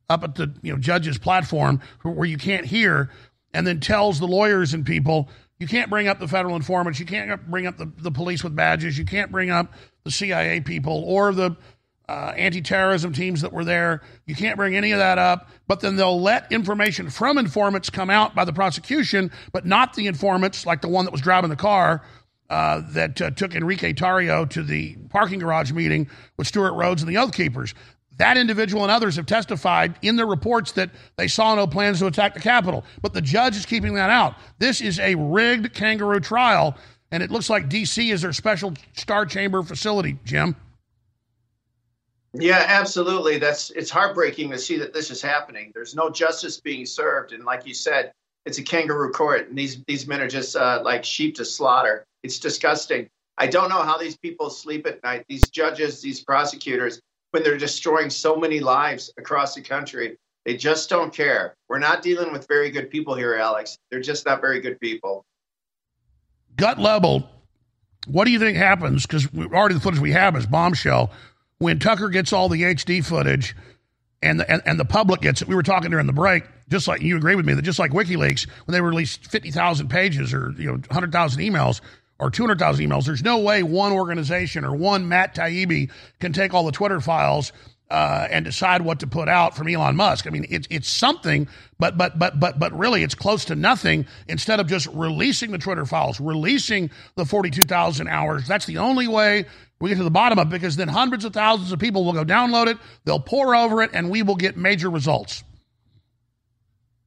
up at the you know judge's platform where you can't hear, and then tells the lawyers and people you can't bring up the federal informants, you can't bring up the, the police with badges, you can't bring up the CIA people or the uh, anti-terrorism teams that were there. You can't bring any of that up. But then they'll let information from informants come out by the prosecution, but not the informants like the one that was driving the car. Uh, that uh, took Enrique Tarrio to the parking garage meeting with Stewart Rhodes and the Oath Keepers. That individual and others have testified in their reports that they saw no plans to attack the Capitol, but the judge is keeping that out. This is a rigged kangaroo trial, and it looks like D.C. is their special star chamber facility, Jim. Yeah, absolutely. That's it's heartbreaking to see that this is happening. There's no justice being served, and like you said, it's a kangaroo court, and these these men are just uh, like sheep to slaughter. It's disgusting. I don't know how these people sleep at night. These judges, these prosecutors, when they're destroying so many lives across the country, they just don't care. We're not dealing with very good people here, Alex. They're just not very good people. Gut level, what do you think happens? Because already the footage we have is bombshell when Tucker gets all the HD footage and the, and, and the public gets it. We were talking during the break, just like you agree with me that just like WikiLeaks, when they released 50,000 pages or you know 100,000 emails or 200,000 emails, there's no way one organization or one Matt Taibbi can take all the Twitter files uh, and decide what to put out from Elon Musk. I mean, it's it's something, but but but but but really, it's close to nothing. Instead of just releasing the Twitter files, releasing the forty-two thousand hours, that's the only way we get to the bottom of it. Because then hundreds of thousands of people will go download it, they'll pore over it, and we will get major results.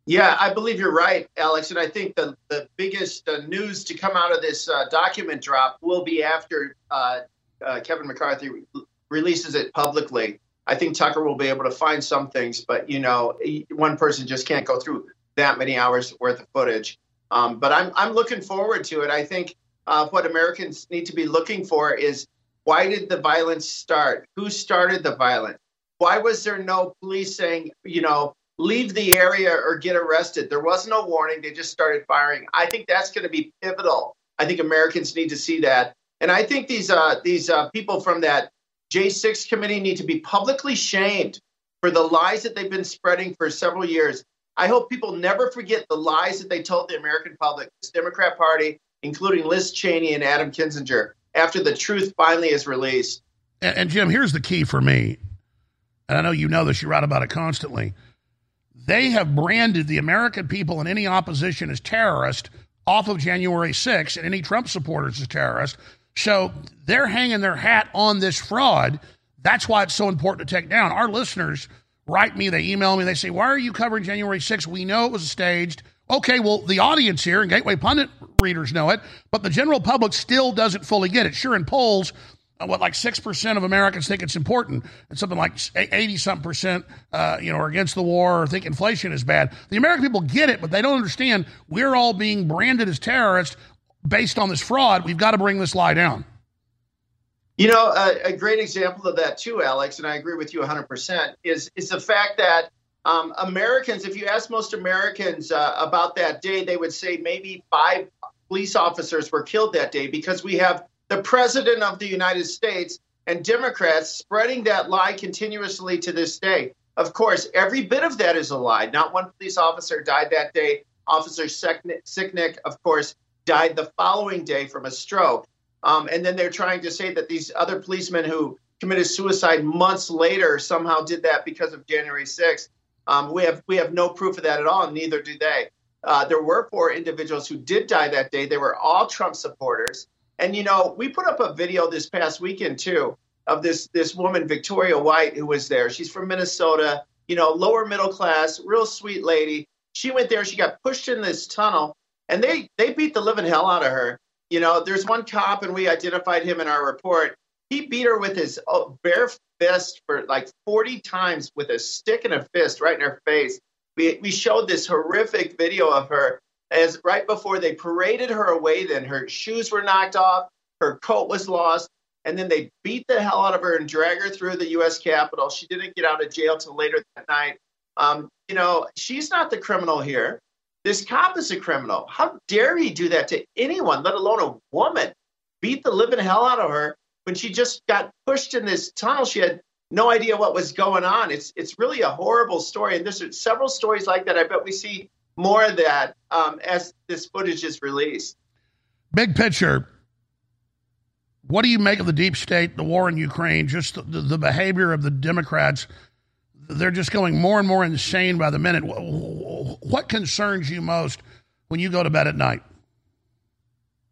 Yeah, I believe you're right, Alex. And I think the, the biggest uh, news to come out of this uh, document drop will be after uh, uh Kevin McCarthy re- releases it publicly. I think Tucker will be able to find some things, but you know, one person just can't go through that many hours worth of footage. Um, but I'm I'm looking forward to it. I think uh, what Americans need to be looking for is why did the violence start? Who started the violence? Why was there no police saying, you know, leave the area or get arrested? There was no warning. They just started firing. I think that's going to be pivotal. I think Americans need to see that. And I think these uh, these uh, people from that J6 committee need to be publicly shamed for the lies that they've been spreading for several years. I hope people never forget the lies that they told the American public, this Democrat Party, including Liz Cheney and Adam Kinzinger, after the truth finally is released. And, and Jim, here's the key for me. And I know you know this, you write about it constantly. They have branded the American people and any opposition as terrorist off of January 6th and any Trump supporters as terrorist. So they're hanging their hat on this fraud. That's why it's so important to take down. Our listeners write me, they email me, they say, Why are you covering January 6th? We know it was staged. Okay, well, the audience here and Gateway Pundit readers know it, but the general public still doesn't fully get it. Sure, in polls, what like six percent of Americans think it's important, and something like eighty something percent, uh, you know, are against the war or think inflation is bad. The American people get it, but they don't understand. We're all being branded as terrorists based on this fraud, we've got to bring this lie down. You know, a, a great example of that too, Alex, and I agree with you 100%, is is the fact that um, Americans, if you ask most Americans uh, about that day, they would say maybe five police officers were killed that day because we have the president of the United States and Democrats spreading that lie continuously to this day. Of course, every bit of that is a lie. Not one police officer died that day. Officer Sicknick, of course, died the following day from a stroke. Um, and then they're trying to say that these other policemen who committed suicide months later somehow did that because of January 6th. Um, we have we have no proof of that at all. Neither do they. Uh, there were four individuals who did die that day. They were all Trump supporters. And you know, we put up a video this past weekend too of this this woman Victoria White who was there. She's from Minnesota. You know, lower middle class, real sweet lady. She went there. She got pushed in this tunnel, and they they beat the living hell out of her. You know, there's one cop, and we identified him in our report. He beat her with his oh, bare fist for like 40 times with a stick and a fist right in her face. We, we showed this horrific video of her as right before they paraded her away. Then her shoes were knocked off, her coat was lost, and then they beat the hell out of her and drag her through the U.S. Capitol. She didn't get out of jail till later that night. Um, you know, she's not the criminal here. This cop is a criminal. How dare he do that to anyone, let alone a woman? Beat the living hell out of her when she just got pushed in this tunnel. She had no idea what was going on. It's it's really a horrible story, and there's several stories like that. I bet we see more of that um, as this footage is released. Big picture. What do you make of the deep state, the war in Ukraine, just the, the behavior of the Democrats? They're just going more and more insane by the minute. What concerns you most when you go to bed at night?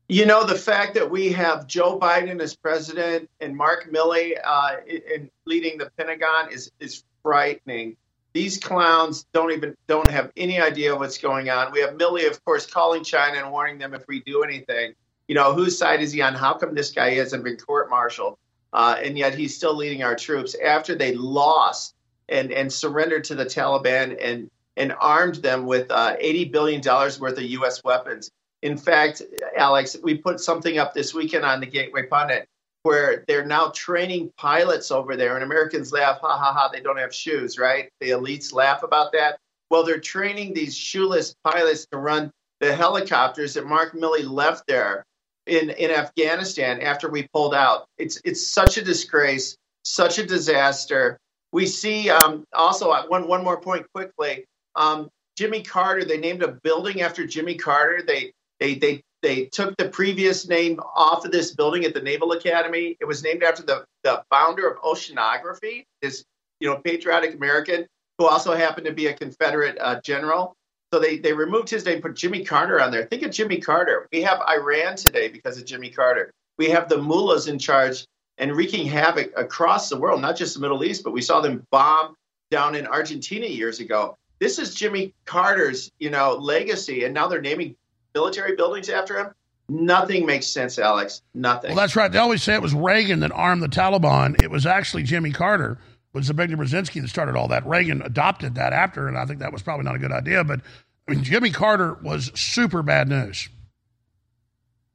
You know, the fact that we have Joe Biden as president and Mark Milley uh, in leading the Pentagon is, is frightening. These clowns don't even don't have any idea what's going on. We have Milley, of course, calling China and warning them if we do anything. You know, whose side is he on? How come this guy hasn't been court-martialed? Uh, and yet he's still leading our troops after they lost and, and surrendered to the Taliban and, and armed them with uh, $80 billion worth of U.S. weapons. In fact, Alex, we put something up this weekend on the Gateway Pundit where they're now training pilots over there, and Americans laugh, ha ha ha, they don't have shoes, right? The elites laugh about that. Well, they're training these shoeless pilots to run the helicopters that Mark Milley left there in, in Afghanistan after we pulled out. It's it's such a disgrace, such a disaster. We see um, also uh, one one more point quickly. Um, Jimmy Carter. They named a building after Jimmy Carter. They they they they took the previous name off of this building at the Naval Academy. It was named after the, the founder of oceanography, this you know patriotic American who also happened to be a Confederate uh, general. So they, they removed his name, put Jimmy Carter on there. Think of Jimmy Carter. We have Iran today because of Jimmy Carter. We have the mullahs in charge and wreaking havoc across the world, not just the Middle East, but we saw them bomb down in Argentina years ago. This is Jimmy Carter's, you know, legacy, and now they're naming military buildings after him. Nothing makes sense, Alex. Nothing. Well, that's right. They always say it was Reagan that armed the Taliban. It was actually Jimmy Carter, It was Zbigniew Brzezinski that started all that. Reagan adopted that after, and I think that was probably not a good idea. But I mean, Jimmy Carter was super bad news.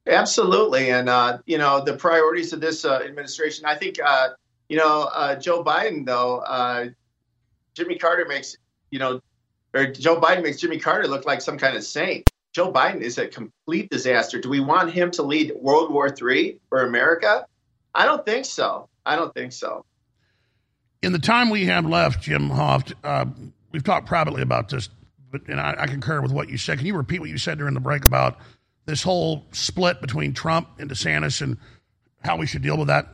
Absolutely, and uh, you know the priorities of this uh, administration. I think uh, you know uh, Joe Biden, though. Uh, Jimmy Carter makes you know, or Joe Biden makes Jimmy Carter look like some kind of saint. Joe Biden is a complete disaster. Do we want him to lead World War III for America? I don't think so. I don't think so. In the time we have left, Jim Hoft, uh, we've talked privately about this, but and I, I concur with what you said. Can you repeat what you said during the break about this whole split between Trump and DeSantis and how we should deal with that?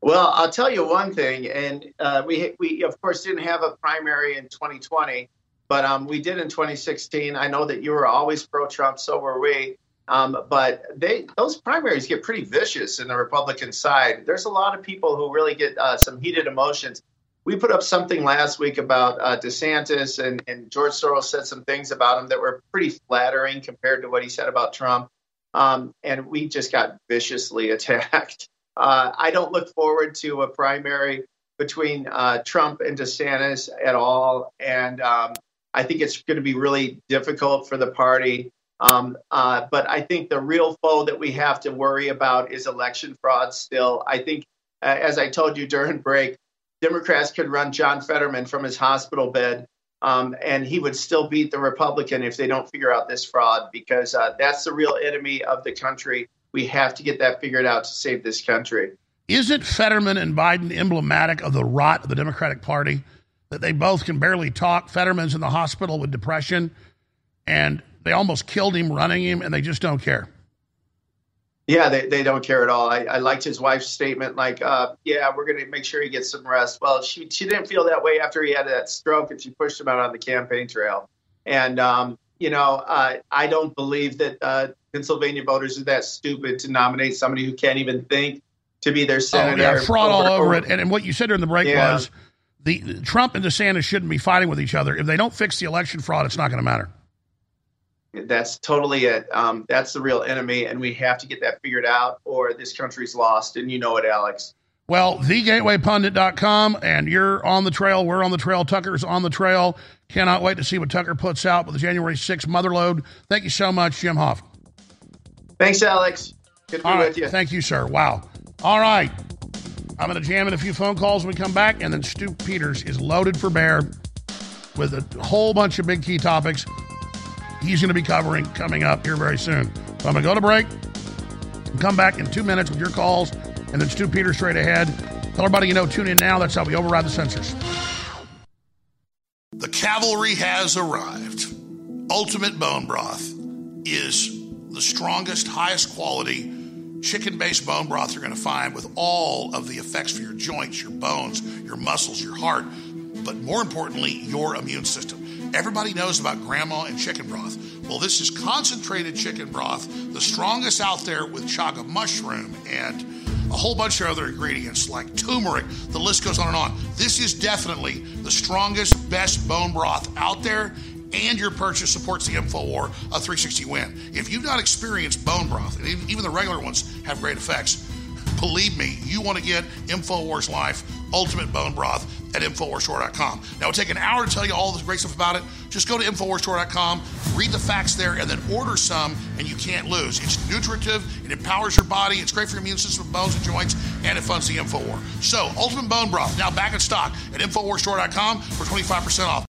Well, I'll tell you one thing, and uh, we we of course didn't have a primary in 2020, but um, we did in 2016. I know that you were always pro-Trump, so were we. Um, but they those primaries get pretty vicious in the Republican side. There's a lot of people who really get uh, some heated emotions. We put up something last week about uh, DeSantis, and, and George Soros said some things about him that were pretty flattering compared to what he said about Trump. Um, and we just got viciously [laughs] attacked. Uh, I don't look forward to a primary between uh, Trump and DeSantis at all. And um, I think it's going to be really difficult for the party. Um, uh, but I think the real foe that we have to worry about is election fraud still. I think, uh, as I told you during [laughs] break, Democrats could run John Fetterman from his hospital bed. Um, and he would still beat the Republican if they don't figure out this fraud, because uh, that's the real enemy of the country. We have to get that figured out to save this country. Isn't Fetterman and Biden emblematic of the rot of the Democratic Party? That they both can barely talk. Fetterman's in the hospital with depression, and they almost killed him running him, and they just don't care. Yeah, they, they don't care at all. I, I liked his wife's statement, like, uh, yeah, we're going to make sure he gets some rest. Well, she, she didn't feel that way after he had that stroke and she pushed him out on the campaign trail. And, um, you know, uh, I don't believe that uh, Pennsylvania voters are that stupid to nominate somebody who can't even think to be their senator. Oh, yeah, fraud all over it. And, and what you said during the break Yeah. was the Trump and DeSantis shouldn't be fighting with each other. If they don't fix the election fraud, it's not going to matter. That's totally it. Um, that's the real enemy, and we have to get that figured out, or this country's lost. And you know it, Alex. Well, thegatewaypundit.com, and you're on the trail. We're on the trail. Tucker's on the trail. Cannot wait to see what Tucker puts out with the January 6th Motherload. Thank you so much, Jim Hoft. Thanks, Alex. Good to be All right. with you. Thank you, sir. Wow. All right. I'm going to jam in a few phone calls when we come back, and then Stu Peters is loaded for bear with a whole bunch of big key topics he's going to be covering coming up here very soon. So I'm going to go to break and come back in two minutes with your calls, and then Stu Peters straight ahead. Tell everybody you know, tune in now. That's how we override the censors. The cavalry has arrived. Ultimate Bone Broth is the strongest, highest quality chicken based bone broth you're going to find with all of the effects for your joints, your bones, your muscles, your heart, but more importantly, your immune system. Everybody knows about grandma and chicken broth. Well, this is concentrated chicken broth, the strongest out there with chaga mushroom and a whole bunch of other ingredients like turmeric. The list goes on and on. This is definitely the strongest, best bone broth out there, and your purchase supports the InfoWar of 360 Win. If you've not experienced bone broth, and even even the regular ones have great effects, believe me, you want to get InfoWars Life Ultimate Bone Broth at InfoWarsStore.com. Now, it'll take an hour to tell you all the great stuff about it. Just go to InfoWarsStore.com, read the facts there, and then order some, and you can't lose. It's nutritive, it empowers your body, it's great for your immune system, bones, and joints, and it funds the InfoWar. So, Ultimate Bone Broth, now back in stock at InfoWarsStore.com for 25% off.